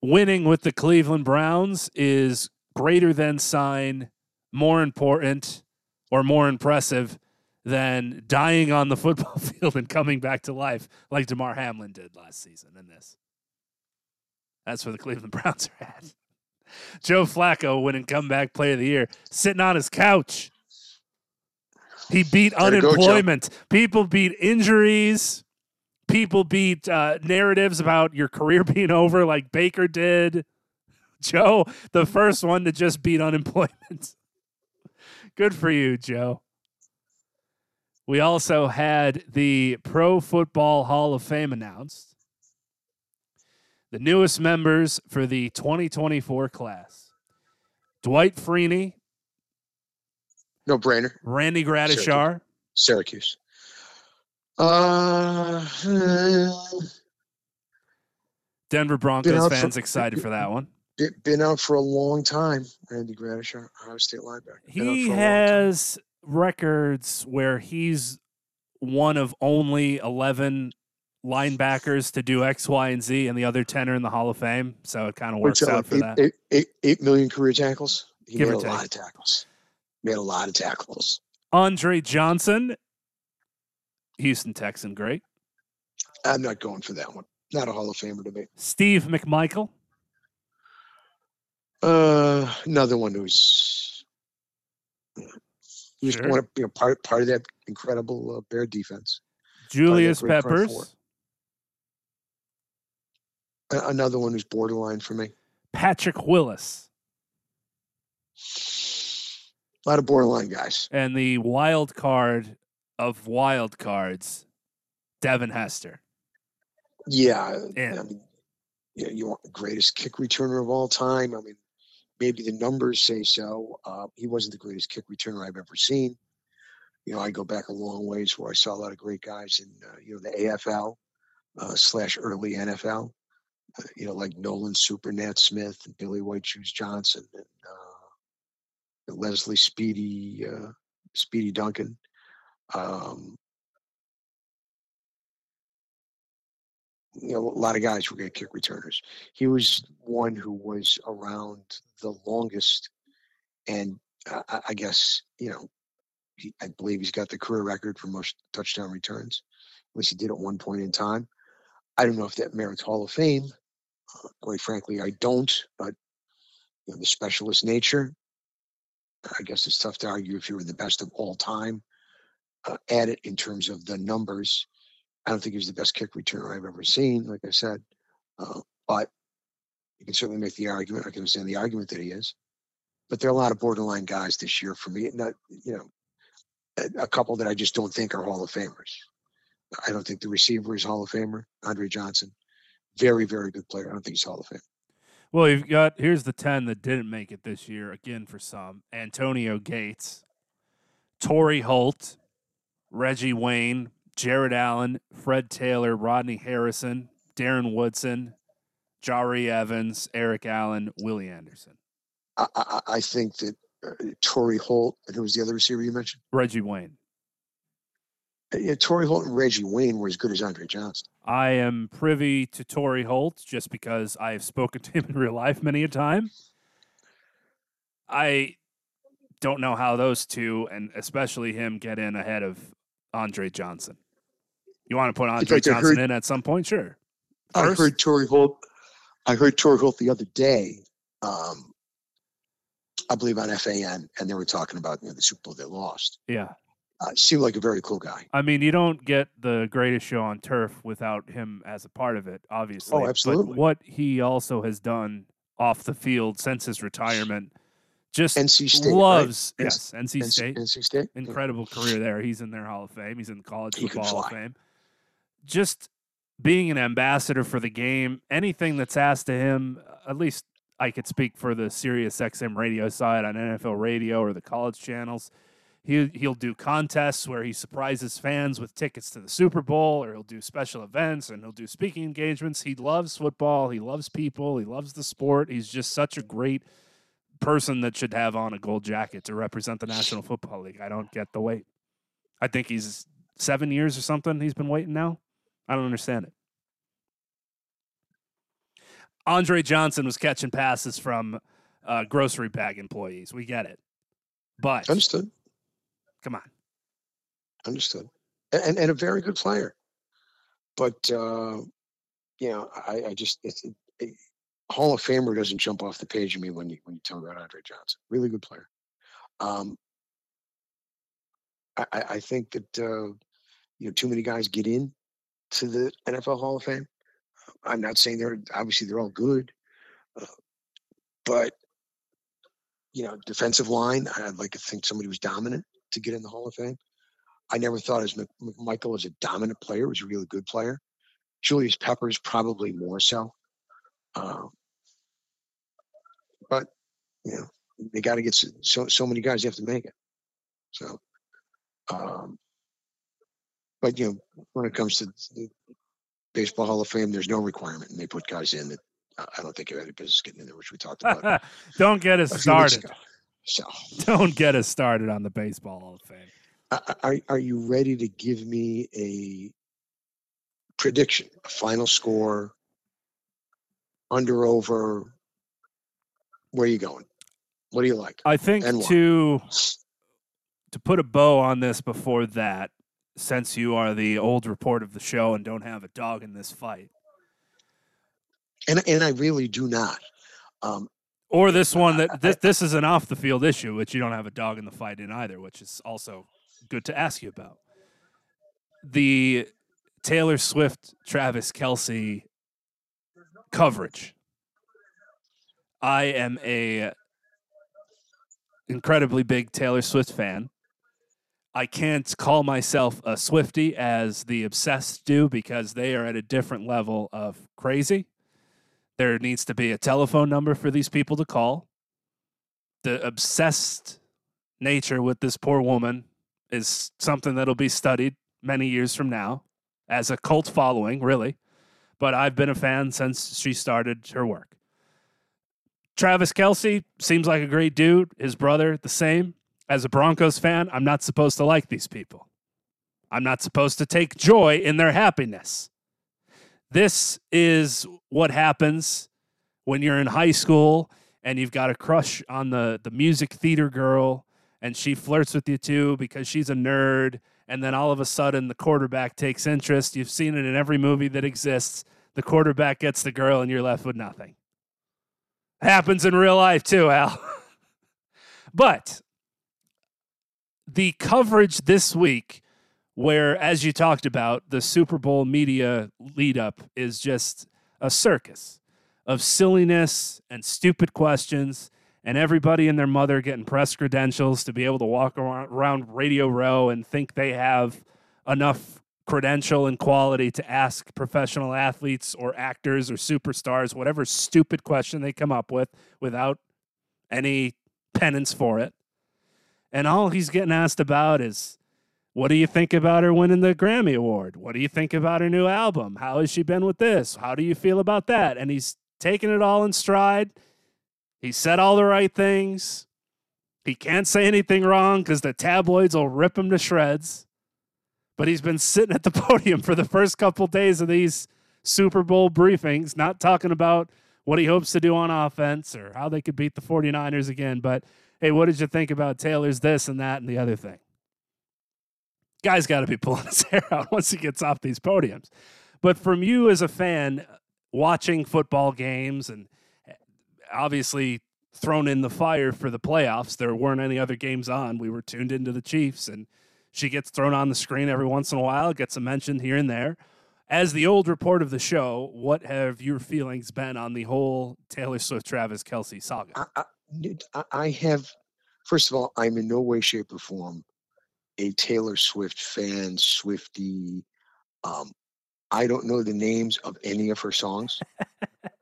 winning with the Cleveland Browns is greater than sign, more important, or more impressive than dying on the football field and coming back to life like Damar Hamlin did last season in this. That's where the Cleveland Browns are at. Joe Flacco winning comeback player of the year, sitting on his couch. He beat Gotta go, unemployment. People beat injuries. People beat uh, narratives about your career being over, like Baker did. Joe, the first one to just beat unemployment. Good for you, Joe. We also had the Pro Football Hall of Fame announced. The newest members for the 2024 class Dwight Freeney, No brainer. Randy Gradishar, Syracuse. Uh, Denver Broncos out for- fans excited for that one. been, out for a long time. Randy Gradishar, Ohio State linebacker. Been He for a long time. has records where he's one of only 11 linebackers to do X, Y, and Z, and the other 10 are in the Hall of Fame. So it kind of works out for eight, that. Eight million career tackles. He Give made a lot of tackles. Made a lot of tackles. Andre Johnson, Houston Texan, great. I'm not going for that one. Not a Hall of Famer to me. Steve McMichael, Uh, another one who's was Sure. one of, you know, part part of that incredible uh, Bear defense. Julius Peppers, another one who's borderline for me. Patrick Willis, A lot of borderline guys. and the wild card of wild cards, Devin Hester. Yeah, Yeah. I mean, you, know, you want the greatest kick returner of all time. I mean, maybe the numbers say so. Uh, he wasn't the greatest kick returner I've ever seen. You know, I go back a long ways where I saw a lot of great guys in, uh, you know, the AFL uh, slash early NFL. Uh, you know, like Noland Super Gnat Smith and Billy White Shoes Johnson and uh, Leslie Speedy uh, Speedy Duncan. Um, you know, a lot of guys were great kick returners. He was one who was around the longest, and uh, I, I guess you know, he, I believe he's got the career record for most touchdown returns. At least he did at one point in time. I don't know if that merits Hall of Fame. Uh, quite frankly, I don't. But you know, the specialist nature. I guess it's tough to argue if you were the best of all time uh, at it in terms of the numbers. I don't think he's the best kick returner I've ever seen, like I said. Uh, but you can certainly make the argument. I can understand the argument that he is. But there are a lot of borderline guys this year for me. Not, you know, a, a couple that I just don't think are Hall of Famers. I don't think the receiver is Hall of Famer, Andre Johnson. Very, very good player. I don't think he's Hall of Fame. Well, you've got here's the ten that didn't make it this year. Again, for some, Antonio Gates, Torry Holt, Reggie Wayne, Jared Allen, Fred Taylor, Rodney Harrison, Darren Woodson, Jahri Evans, Eric Allen, Willie Anderson, I, I, I think that uh, Torry Holt and who was the other receiver you mentioned? Reggie Wayne. Uh, Yeah, Torry Holt and Reggie Wayne were as good as Andre Johnson. I am privy to Torry Holt just because I have spoken to him in real life many a time. I don't know how those two, and especially him, get in ahead of Andre Johnson. You want to put Andre I Johnson heard- in at some point? Sure. I heard Torry Holt. I heard Torry Holt the other day. Um, I believe on FAN, and they were talking about you know, the Super Bowl they lost. Yeah. Uh, seemed like a very cool guy. I mean, you don't get the greatest show on turf without him as a part of it, obviously. Oh, absolutely. But what he also has done off the field since his retirement, just NC State, loves N- yes, NC State. NC State. Yeah. incredible career there. He's in their Hall of Fame. He's in the College He Football Hall of. Fame. Just being an ambassador for the game, anything that's asked to him, at least I could speak for the Sirius XM radio side on NFL radio or the college channels. He he'll do contests where he surprises fans with tickets to the Super Bowl, or he'll do special events and he'll do speaking engagements. He loves football. He loves people. He loves the sport. He's just such a great person that should have on a gold jacket to represent the National Football League. I don't get the wait. I think he's seven years or something. He's been waiting now. I don't understand it. Andre Johnson was catching passes from uh, grocery bag employees. We get it, but Understood. come on, Understood. And, and and a very good player. But uh, you know, I, I just it's it, it, Hall of Famer doesn't jump off the page of me when you when you tell me about Andre Johnson. Really good player. Um, I, I think that uh, you know too many guys get in to the NFL Hall of Fame. I'm not saying they're obviously they're all good, uh, but you know, defensive line. I'd like to think somebody was dominant to get in the Hall of Fame. I never thought as McMichael was a dominant player. Was a really good player. Julius Peppers probably more so. Um, you know, they got to get so so many guys. They have to make it. So, um, but you know, when it comes to the baseball Hall of Fame, there's no requirement, and they put guys in that uh, I don't think you have any business getting in there, which we talked about. don't get us a few weeks started. So, Don't get us started on the baseball Hall of Fame. are are you ready to give me a prediction, a final score, under over? Where are you going? What do you like? I think And why? to to put a bow on this before that, since you are the old report of the show and don't have a dog in this fight, And and I really do not. Um, or this one that this this is an off the field issue, which you don't have a dog in the fight in either, which is also good to ask you about. The Taylor Swift, Travis Kelce coverage. I am a incredibly big Taylor Swift fan. I can't call myself a Swifty as the obsessed do because they are at a different level of crazy. There needs to be a telephone number for these people to call. The obsessed nature with this poor woman is something that'll be studied many years from now as a cult following, really. But I've been a fan since she started her work. Travis Kelce seems like a great dude. His brother, the same. As a Broncos fan, I'm not supposed to like these people. I'm not supposed to take joy in their happiness. This is what happens when you're in high school and you've got a crush on the, the music theater girl and she flirts with you too because she's a nerd. And then all of a sudden, the quarterback takes interest. You've seen it in every movie that exists. The quarterback gets the girl, and you're left with nothing. Happens in real life too, Al. but the coverage this week, where, as you talked about, the Super Bowl media lead up is just a circus of silliness and stupid questions, and everybody and their mother getting press credentials to be able to walk around Radio Row and think they have enough credential and quality to ask professional athletes or actors or superstars whatever stupid question they come up with without any penance for it. And all he's getting asked about is what do you think about her winning the Grammy Award? What do you think about her new album? How has she been with this? How do you feel about that? And he's taking it all in stride. He said all the right things. He can't say anything wrong because the tabloids will rip him to shreds but he's been sitting at the podium for the first couple days of these Super Bowl briefings, not talking about what he hopes to do on offense or how they could beat the 49ers again. But hey, what did you think about Taylor's this and that and the other thing? Guy's got to be pulling his hair out once he gets off these podiums. But from you as a fan watching football games and eh, obviously thrown in the fire for the playoffs, there weren't any other games on. We were tuned into the Chiefs and she gets thrown on the screen every once in a while, gets a mention here and there. As the old report of the show, what have your feelings been on the whole Taylor Swift Travis Kelce saga? I, I, I have, first of all, I'm in no way, shape, or form a Taylor Swift fan, Swifty. Um, I don't know the names of any of her songs.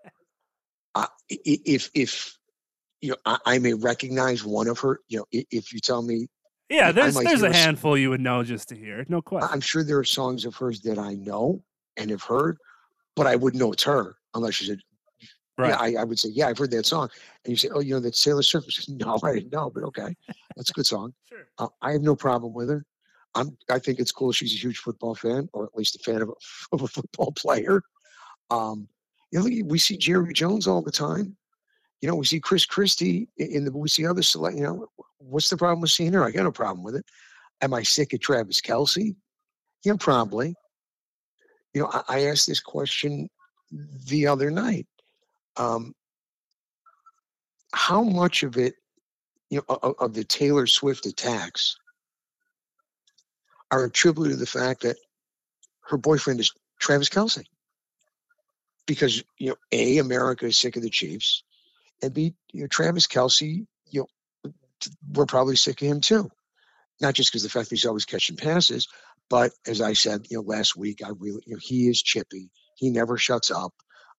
uh, if if you know, I, I, may recognize one of her. You know, if you tell me yeah, there's there's a handful you would know just to hear. No question. I'm sure there are songs of hers that I know and have heard, but I wouldn't know it's her unless you said, right. Yeah, I, I, would say, yeah, I've heard that song. And you say, oh, you know, that's Sailor. Says, no, I didn't know, but okay, that's a good song. sure. Uh, I have no problem with her. I'm. I think it's cool. She's a huge football fan, or at least a fan of a, of a football player. Um, you know, we see Jerry Jones all the time you know, we see Chris Christie in the we see other select. You know, what's the problem with seeing her? I got no problem with it. Am I sick of Travis Kelce? Yeah, probably. You know, I, I asked this question the other night. Um, how much of it, you know, of, of the Taylor Swift attacks are attributed to the fact that her boyfriend is Travis Kelce? Because you know, a America is sick of the Chiefs and B, you know, Travis Kelce, you know, we're probably sick of him too. Not just because the fact that he's always catching passes, but as I said, you know, last week, I really, you know, he is chippy. He never shuts up.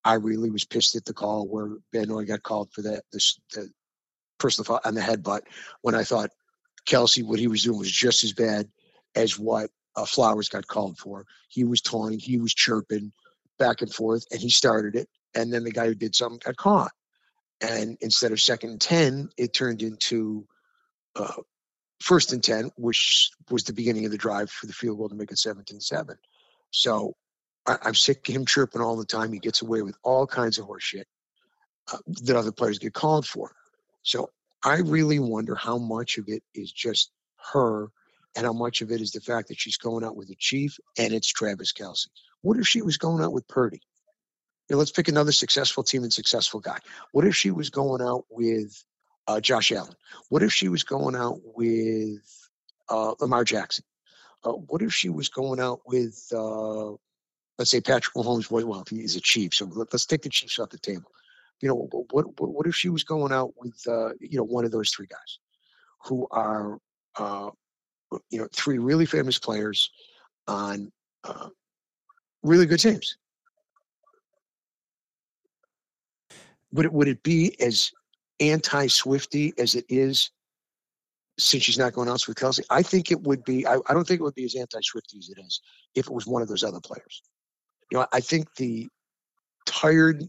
I really was pissed at the call where Benoit got called for that this the personal on the headbutt when I thought Kelce, what he was doing was just as bad as what uh, Flowers got called for. He was toying, he was chirping back and forth, and he started it. And then the guy who did something got caught and instead of second and 10 it turned into uh, first and 10 which was the beginning of the drive for the field goal to make it 17-7 so I, am sick of him chirping all the time. He gets away with all kinds of horseshit uh, that other players get called for. So i really wonder how much of it is just her and how much of it is the fact that she's going out with the chief and it's travis Kelce. what if she was going out with purdy know, let's pick another successful team and successful guy. What if she was going out with uh, Josh Allen? What if she was going out with uh, Lamar Jackson? Uh, what if she was going out with, uh, let's say, Patrick Mahomes? Well, he is a Chief, so let, us take the Chiefs off the table. You know, what what, what if she was going out with, uh, you know, one of those three guys, who are, uh, you know, three really famous players on really good teams? Would it would it be as anti Swifty as it is since she's not going out with Kelce? I think it would be. I, I don't think it would be as anti Swifty as it is if it was one of those other players. You know, I think the tired,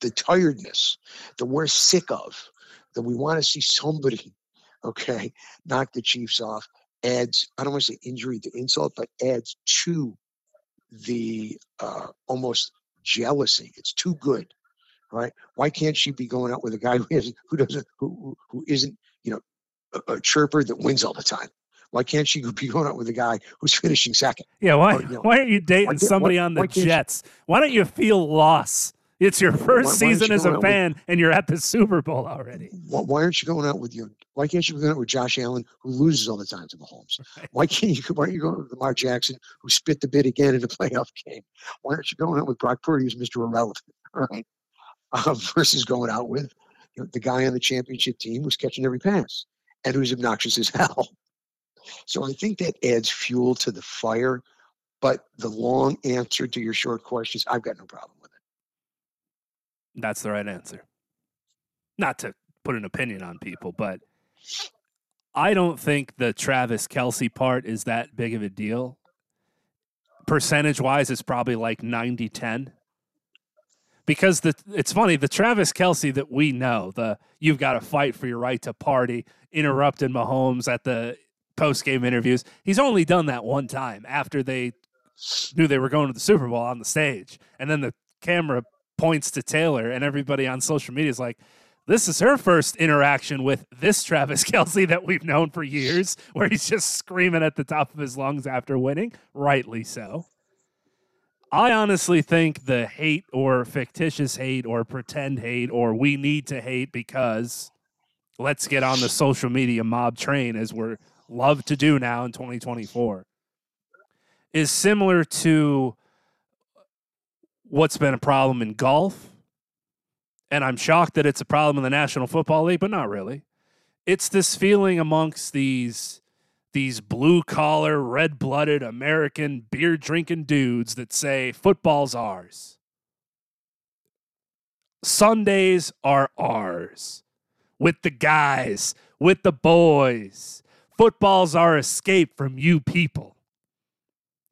the tiredness that we're sick of, that we want to see somebody, okay, knock the Chiefs off, adds. I don't want to say injury to insult, but adds to the uh, almost jealousy. It's too good, right? Why can't she be going out with a guy who isn't who doesn't who who isn't you know a, a chirper that wins all the time? Why can't she be going out with a guy who's finishing second? Yeah, why? Or, you know, why aren't you dating why, somebody why, on the Jets? Why don't you feel loss It's your first why season as a out with- fan, and you're at the Super Bowl already. Why, why aren't you going out with your? Why can't you going out with Josh Allen, who loses all the time to Mahomes? Why can't you? Why aren't you going with Lamar Jackson, who spit the bit again in the playoff game? Why aren't you going out with Brock Purdy, who's Mr. Irrelevant? All right, uh, versus going out with you know, the guy on the championship team who's catching every pass and who's obnoxious as hell. So I think that adds fuel to the fire. But the long answer to your short questions, I've got no problem. That's the right answer. Not to put an opinion on people, but I don't think the Travis Kelce part is that big of a deal. Percentage wise, it's probably like 90 10. Because the it's funny, the Travis Kelce that we know, the you've got to fight for your right to party, interrupting Mahomes at the post game interviews. He's only done that one time after they knew they were going to the Super Bowl on the stage. And then the camera points to Taylor, and everybody on social media is like, this is her first interaction with this Travis Kelce that we've known for years, where he's just screaming at the top of his lungs after winning, rightly so. I honestly think the hate or fictitious hate or pretend hate or we need to hate because let's get on the social media mob train as we're love to do now in 2024 is similar to what's been a problem in golf. And I'm shocked that it's a problem in the National Football League, but not really. It's this feeling amongst these these blue collar, red blooded American beer drinking dudes that say football's ours. Sundays are ours. With the guys, with the boys. Football's our escape from you people.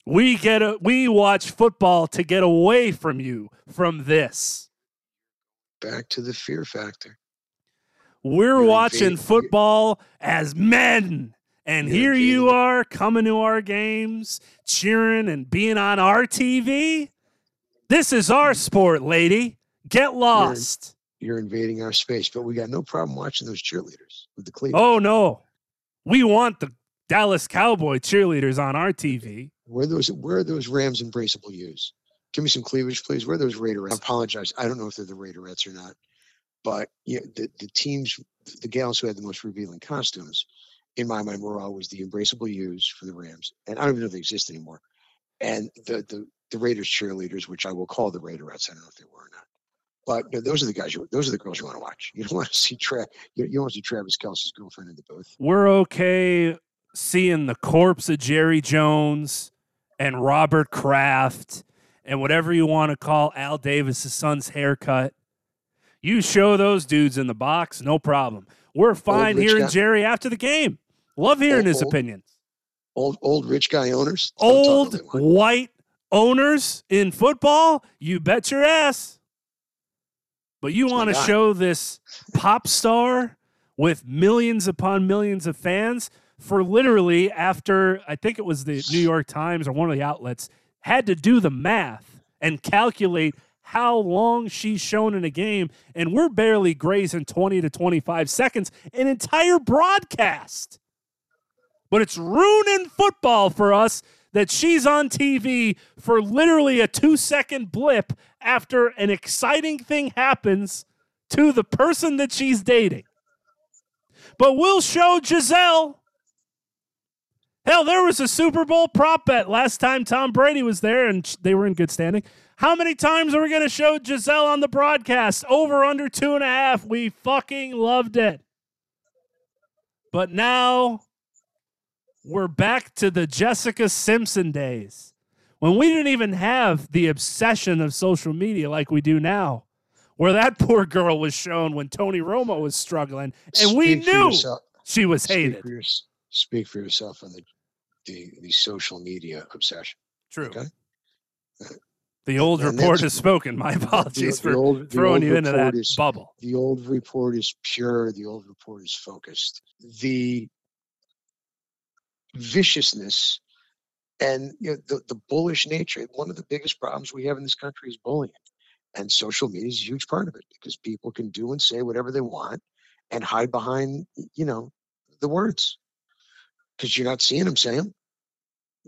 We get a, we watch football to get away from you from this. Back to the fear factor. We're You're watching invading- football as men. And You're here you are coming to our games, cheering and being on our TV. This is our mm. sport, lady. Get lost. You're invading our space, but we got no problem watching those cheerleaders with the Cleveland. Oh, no. We want the Dallas Cowboy cheerleaders on our TV. Where are those where are those Rams Embraceable Ewes? Give me some cleavage, please. Where are those Raiderettes? I apologize. I don't know if they're the Raiderettes or not. But yeah, the, the teams, the gals who had the most revealing costumes, in my mind, were always the Embraceable Ewes for the Rams. And I don't even know if they exist anymore. And the the, the Raiders cheerleaders, which I will call the Raiderettes. I don't know if they were or not. But those are the guys. You, those are the girls you want to watch. You don't want to see Tra- you, you want to see Travis Kelce's girlfriend in the booth. We're okay seeing the corpse of Jerry Jones and Robert Kraft and whatever you want to call Al Davis' son's haircut. You show those dudes in the box, no problem. We're fine hearing guy. Jerry after the game. Love hearing Old- his old- opinions. Old old rich guy owners. let 'em talk all Old white owners in football, you bet your ass. But you want to show this pop star with millions upon millions of fans for literally after I think it was the New York Times or one of the outlets had to do the math and calculate how long she's shown in a game and we're barely grazing 20 to 25 seconds an entire broadcast but it's ruining football for us that she's on TV for literally a two second blip after an exciting thing happens to the person that she's dating. But we'll show Gisele. Hell, there was a Super Bowl prop bet last time Tom Brady was there and they were in good standing. How many times are we going to show Gisele on the broadcast? Over under two and a half. We fucking loved it. But now we're back to the Jessica Simpson days when we didn't even have the obsession of social media like we do now, where that poor girl was shown when Tony Romo was struggling, and we Speak for knew she was speak hated. For your, speak for yourself on the, the the social media obsession. True. Okay. The old And report has spoken. My apologies the for old- the throwing you into that bubble. The old report is pure. The old report is focused. The viciousness and you know, the, the bullish nature. One of the biggest problems we have in this country is bullying. And social media is a huge part of it because people can do and say whatever they want and hide behind, you know, the words. Because you're not seeing them say them.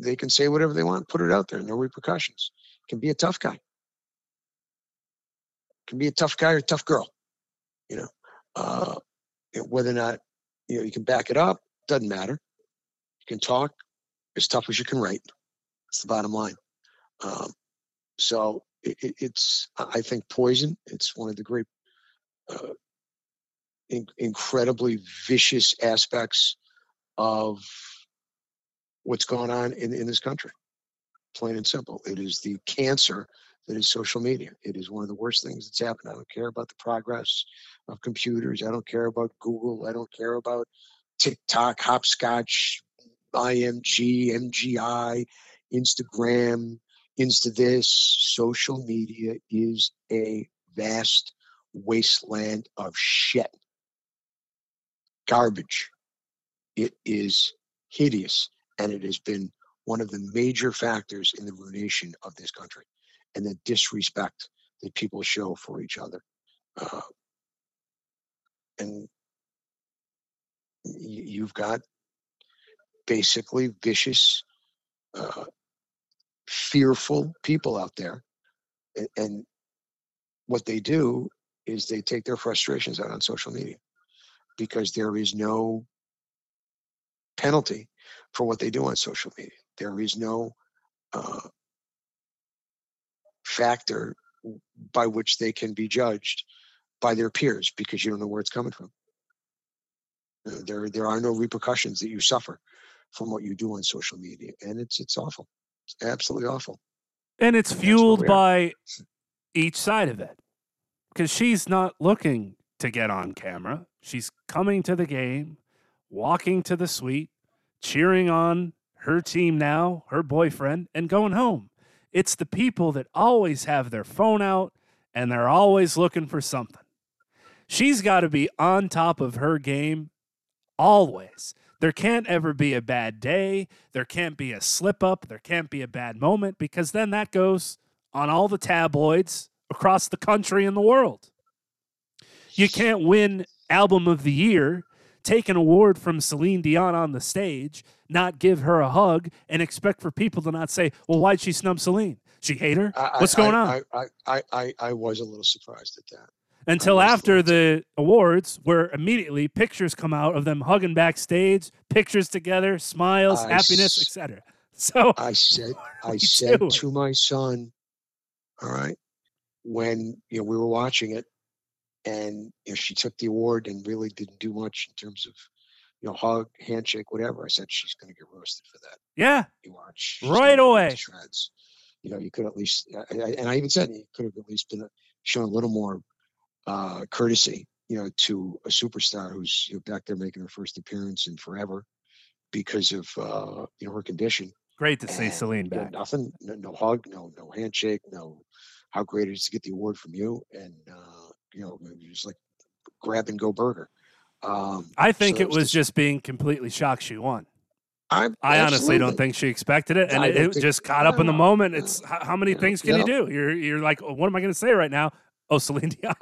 They can say whatever they want, put it out there, no repercussions. Can be a tough guy. can be a tough guy or a tough girl. You know, uh, whether or not you know you can back it up doesn't matter. You can talk as tough as you can write. That's the bottom line. Um, so it, it, it's I think poison. It's one of the great, uh, in, incredibly vicious aspects of what's going on in, in this country. Plain and simple. It is the cancer that is social media. It is one of the worst things that's happened. I don't care about the progress of computers. I don't care about Google. I don't care about TikTok, Hopscotch, IMG, MGI, Instagram, Insta this. Social media is a vast wasteland of shit. Garbage. It is hideous and it has been one of the major factors in the ruination of this country and the disrespect that people show for each other. Uh, and you've got basically vicious, uh, fearful people out there. And, and what they do is they take their frustrations out on social media because there is no penalty for what they do on social media. There is no uh, factor by which they can be judged by their peers because you don't know where it's coming from. Uh, there, there are no repercussions that you suffer from what you do on social media, and it's it's awful. It's absolutely awful. And it's fueled by each side of it because she's not looking to get on camera. She's coming to the game, walking to the suite, cheering on her team now, her boyfriend, and going home. It's the people that always have their phone out and they're always looking for something. She's got to be on top of her game always. There can't ever be a bad day. There can't be a slip up. There can't be a bad moment because then that goes on all the tabloids across the country and the world. You can't win Album of the Year take an award from Celine Dion on the stage, not give her a hug, and expect for people to not say, "Well, why'd she snub Celine? She hate her? What's I, going I, on?" I, I, I, I was a little surprised at that. Until after the awards, where immediately pictures come out of them hugging backstage, pictures together, smiles, happiness, etc. So I said, I said doing? to my son, "All right," when you know we were watching it, and you know, she took the award and really didn't do much in terms of you know hug, handshake, whatever. I said she's going to get roasted for that. Yeah, you watch she's right away. Shreds. You know, you could at least, and I even said you could have at least been shown a little more uh, courtesy, you know, to a superstar who's you know, back there making her first appearance in forever because of uh, you know her condition. Great to see Celine back. You know, nothing, no, no, hug, no no handshake, no. How great it is to get the award from you, and uh, you know, maybe just like grab and go burger. Um, I think so it was, was just being completely shocked she won. I'm, i honestly don't think she expected it, and it, it just caught up in the moment. It's how, how many things can you do? You're you're like, oh, what am I going to say right now? Oh, Celine Dion.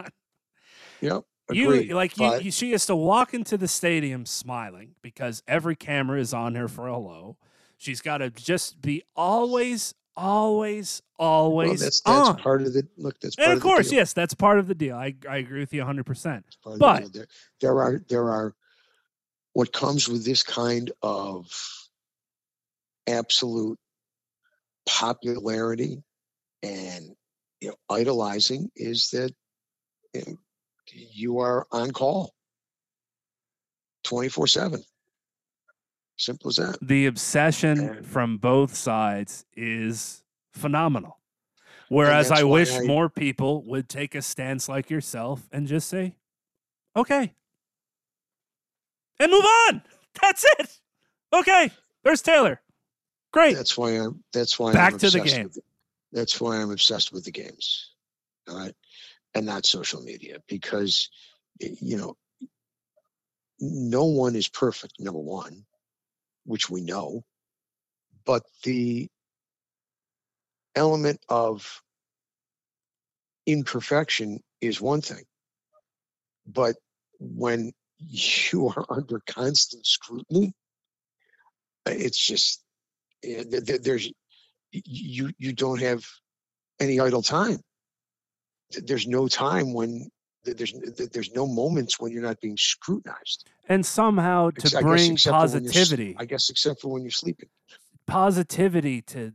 Yep. Agreed, you like you, you, she has to walk into the stadium smiling because every camera is on her for hello. She's got to just be always always, always well, that's, that's on. part of the look. That's and of, of course, yes, that's part of the deal. I, I agree with you 100. percent But the there, there are there are what comes with this kind of absolute popularity and you know, idolizing is that you, know, you are on call 24 7 Simple as that. The obsession and, from both sides is phenomenal. Whereas I wish I, more people would take a stance like yourself and just say, okay, and move on. That's it. Okay, there's Taylor. Great. That's why I'm. That's why back I'm to the game. That's why I'm obsessed with the games, all right, and not social media because you know no one is perfect. Number one, which we know, but the element of imperfection is one thing. But when you are under constant scrutiny, it's just eh, there's you you don't have any idle time. there's no time when there's there's no moments when you're not being scrutinized. And somehow to I bring except for when you're s- positivity, I guess except for when you're sleeping. positivity to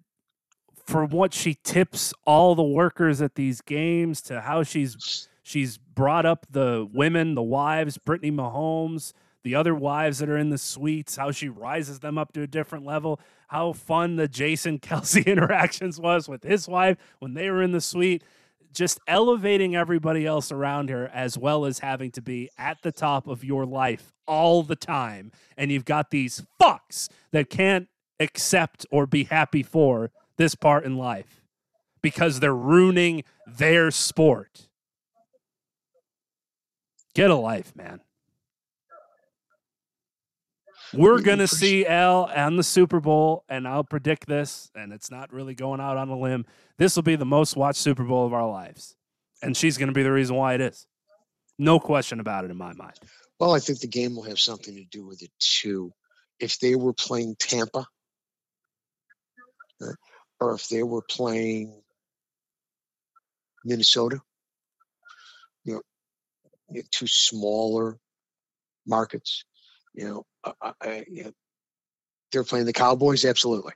for what she tips all the workers at these games to how she's she's brought up the women, the wives, Brittany Mahomes, the other wives that are in the suites, how she rises them up to a different level, how fun the Jason Kelce interactions was with his wife when they were in the suite. Just elevating everybody else around her, as well as having to be at the top of your life all the time. And you've got these fucks that can't accept or be happy for this part in life because they're ruining their sport. Get a life, man. We're going to see Al on the Super Bowl, and I'll predict this, and it's not really going out on a limb. This will be the most watched Super Bowl of our lives. And she's going to be the reason why it is. No question about it in my mind. Well, I think the game will have something to do with it too. If they were playing Tampa, uh, or if they were playing Minnesota, you know, you know, two smaller markets, you know, I, you know, they're playing the Cowboys, absolutely.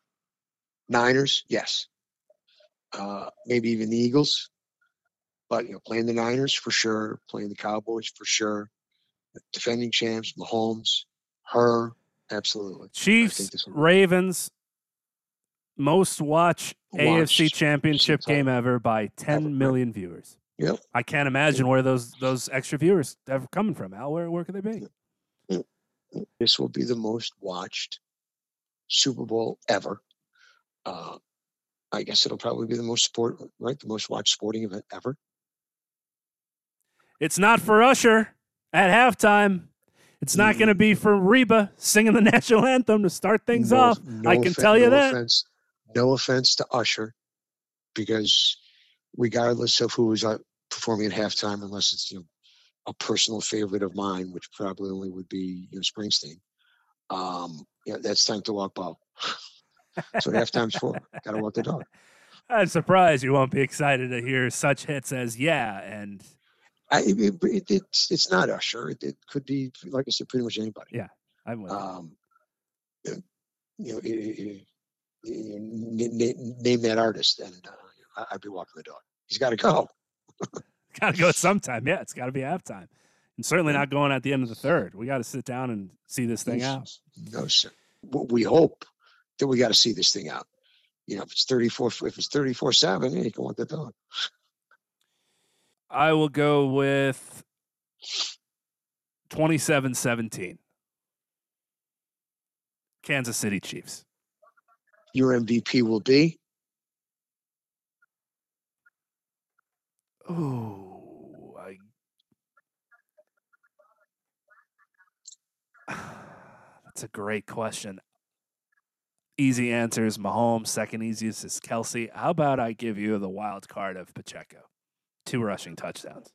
Niners, yes. Uh, maybe even the Eagles, but you know, playing the Niners for sure, playing the Cowboys for sure defending champs, Mahomes, her, absolutely. Chiefs, Ravens, most watch AFC Championship game ever by Ever, 10 right. million viewers. Yep. I can't imagine where those those extra viewers are coming from. Al, where, where could they be? This will be the most watched Super Bowl ever. Uh, I guess it'll probably be the most sport, right? The most watched sporting event ever. It's not for Usher at halftime. It's not going to be for Reba singing the national anthem to start things No- off. no I can offen- tell you no that. Offense, no offense to Usher, because regardless of who was uh, performing at halftime, unless it's you know a personal favorite of mine, which probably only would be you know Springsteen. Um, yeah, that's time to walk ball. That's what halftime's for. Got to walk the dog. I'm surprised you won't be excited to hear such hits as "Yeah" and I, it, it, it's it's not Usher. It, it could be, like I said, pretty much anybody. Yeah. "I'm with you." Um, you know, i- i- i- you know, n- n- name that artist, and uh, I'd be walking the dog. He's got to go. got to go sometime. Yeah, it's got to be halftime, and certainly not going at the end of the third. We got to sit down and see this thing out. No, sir. We hope that we got to see this thing out. You know, if it's thirty four, if it's thirty four seven, yeah, you can walk the dog. I will go with 27-17. Kansas City Chiefs. Your MVP will be Oh, I. That's a great question. Easy answer is Mahomes. Second easiest is Kelce. How about I give you the wild card of Pacheco? Two rushing touchdowns.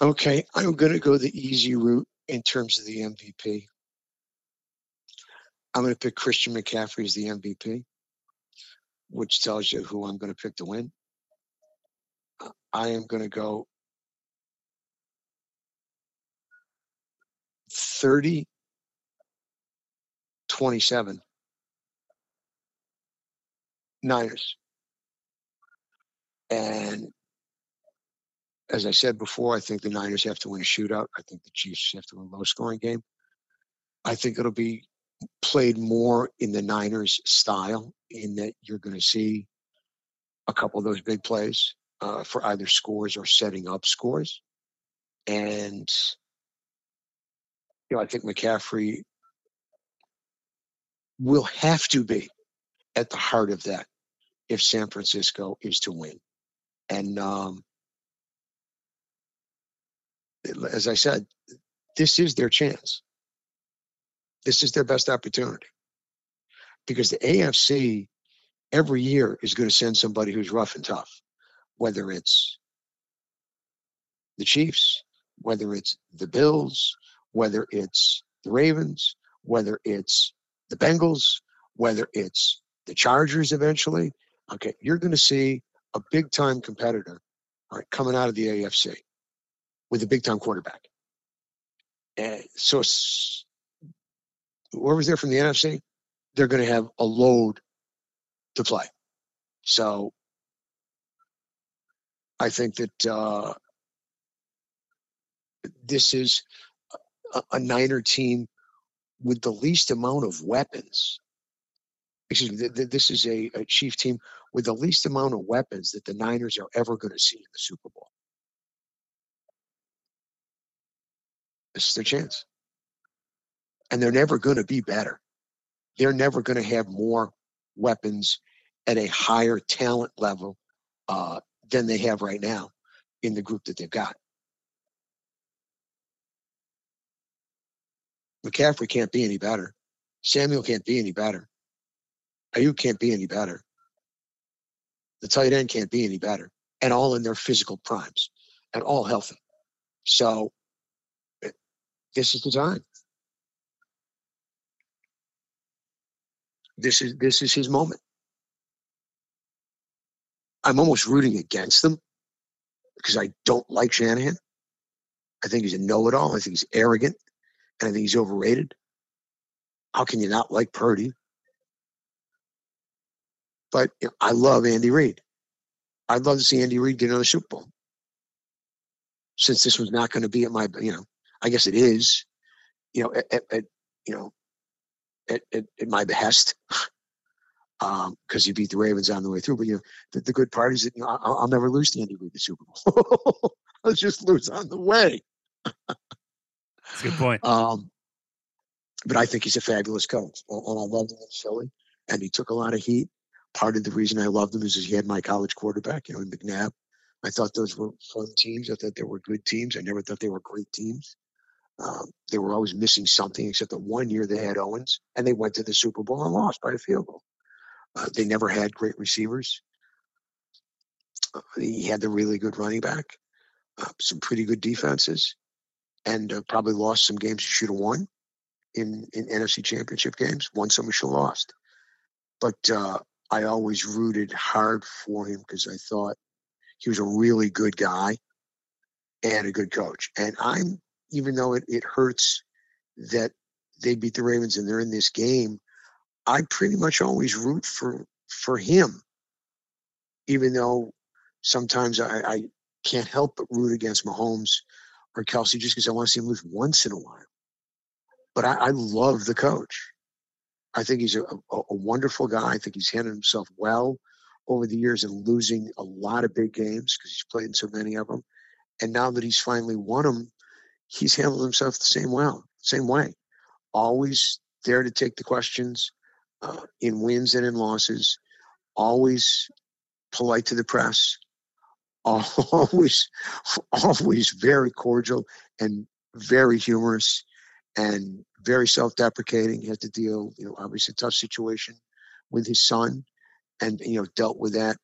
okay. I'm going to go the easy route in terms of the MVP. I'm going to pick Christian McCaffrey as the MVP, which tells you who I'm going to pick to win. I am going to go 30 27 Niners. And as I said before, I think the Niners have to win a shootout. I think the Chiefs have to win a low scoring game. I think it'll be played more in the Niners style, in that you're going to see a couple of those big plays uh, for either scores or setting up scores. And, you know, I think McCaffrey will have to be at the heart of that if San Francisco is to win. And um, as I said, this is their chance. This is their best opportunity because the AFC every year is going to send somebody who's rough and tough, whether it's the Chiefs, whether it's the Bills, whether it's the Ravens, whether it's the Bengals, whether it's the Chargers eventually. Okay, you're going to see a big time competitor, all right, coming out of the AFC with a big time quarterback. And so whoever's there from the NFC, they're going to have a load to play. So I think that uh, this is a, Niner team with the least amount of weapons. Excuse me, th- th- this is a, a Chief team with the least amount of weapons that the Niners are ever going to see in the Super Bowl. This is their chance. And they're never going to be better. They're never going to have more weapons at a higher talent level uh, than they have right now in the group that they've got. McCaffrey can't be any better. Samuel can't be any better. Aiyuk can't be any better. The tight end can't be any better. And all in their physical primes and all healthy. So eh, this is the time. This is this is his moment. I'm almost rooting against them because I don't like Shanahan. I think he's a know-it-all. I think he's arrogant, and I think he's overrated. How can you not like Purdy? But you know, I love Andy Reid. I'd love to see Andy Reid get another Super Bowl. Since this was not going to be at my, you know, I guess it is, you know, at, at, at you know, at, at, at my behest, because um, he beat the Ravens on the way through. But you know, the, the good part is that you know, I'll, I'll never lose to Andy Reid the Super Bowl. I'll just lose on the way. That's a good point. Um, but I think he's a fabulous coach, and, I loved him in Philly, and he took a lot of heat. Part of the reason I loved him is he had my college quarterback, you know, in McNabb. I thought those were fun teams. I thought they were good teams. I never thought they were great teams. Um, they were always missing something, except the one year they had Owens, and they went to the Super Bowl and lost by a field goal. Uh, they never had great receivers. Uh, he had the really good running back, uh, some pretty good defenses, and uh, probably lost some games he should have won in, in NFC championship games, won some he should have lost. But uh, I always rooted hard for him because I thought he was a really good guy and a good coach. And I'm, even though it, it hurts that they beat the Ravens and they're in this game, I pretty much always root for for him, even though sometimes I, I can't help but root against Mahomes or Kelce just because I want to see him lose once in a while. But I, I love the coach. I think he's a, a, a wonderful guy. I think he's handled himself well over the years and losing a lot of big games because he's played in so many of them. And now that he's finally won them, he's handled himself the same well, same way. Always there to take the questions uh, in wins and in losses. Always polite to the press. Always, always very cordial and very humorous and very self-deprecating. He had to deal, you know, obviously a tough situation with his son, and you know dealt with that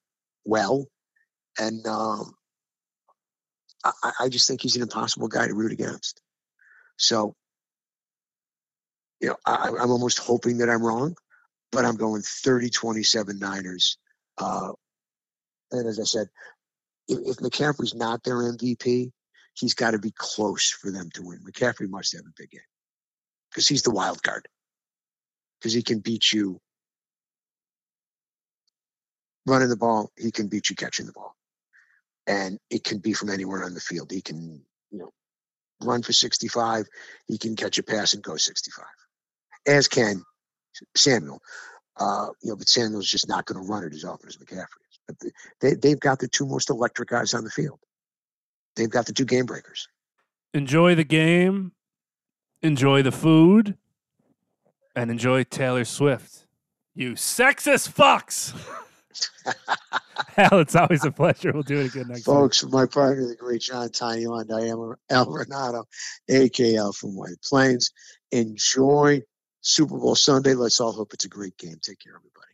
well. And um, I, I just think he's an impossible guy to root against. So, you know, I, I'm almost hoping that I'm wrong, but I'm going 30-27 Niners. Uh, and as I said, if, if McCaffrey's not their MVP, he's got to be close for them to win. McCaffrey must have a big game because he's the wild card. Because he can beat you running the ball, he can beat you catching the ball. And it can be from anywhere on the field. He can, you know, run for 65, he can catch a pass and go 65. As can Samuel. Uh, you know, but Samuel's just not going to run it as often as McCaffrey they, they've got the two most electric guys on the field. They've got the two game breakers. Enjoy the game, enjoy the food, and enjoy Taylor Swift. You sexist fucks. Hell, it's always a pleasure. We'll do it again next time. Folks, my partner, the great John Tiny and I am Al Renauto, AKL from White Plains. Enjoy Super Bowl Sunday. Let's all hope it's a great game. Take care, everybody.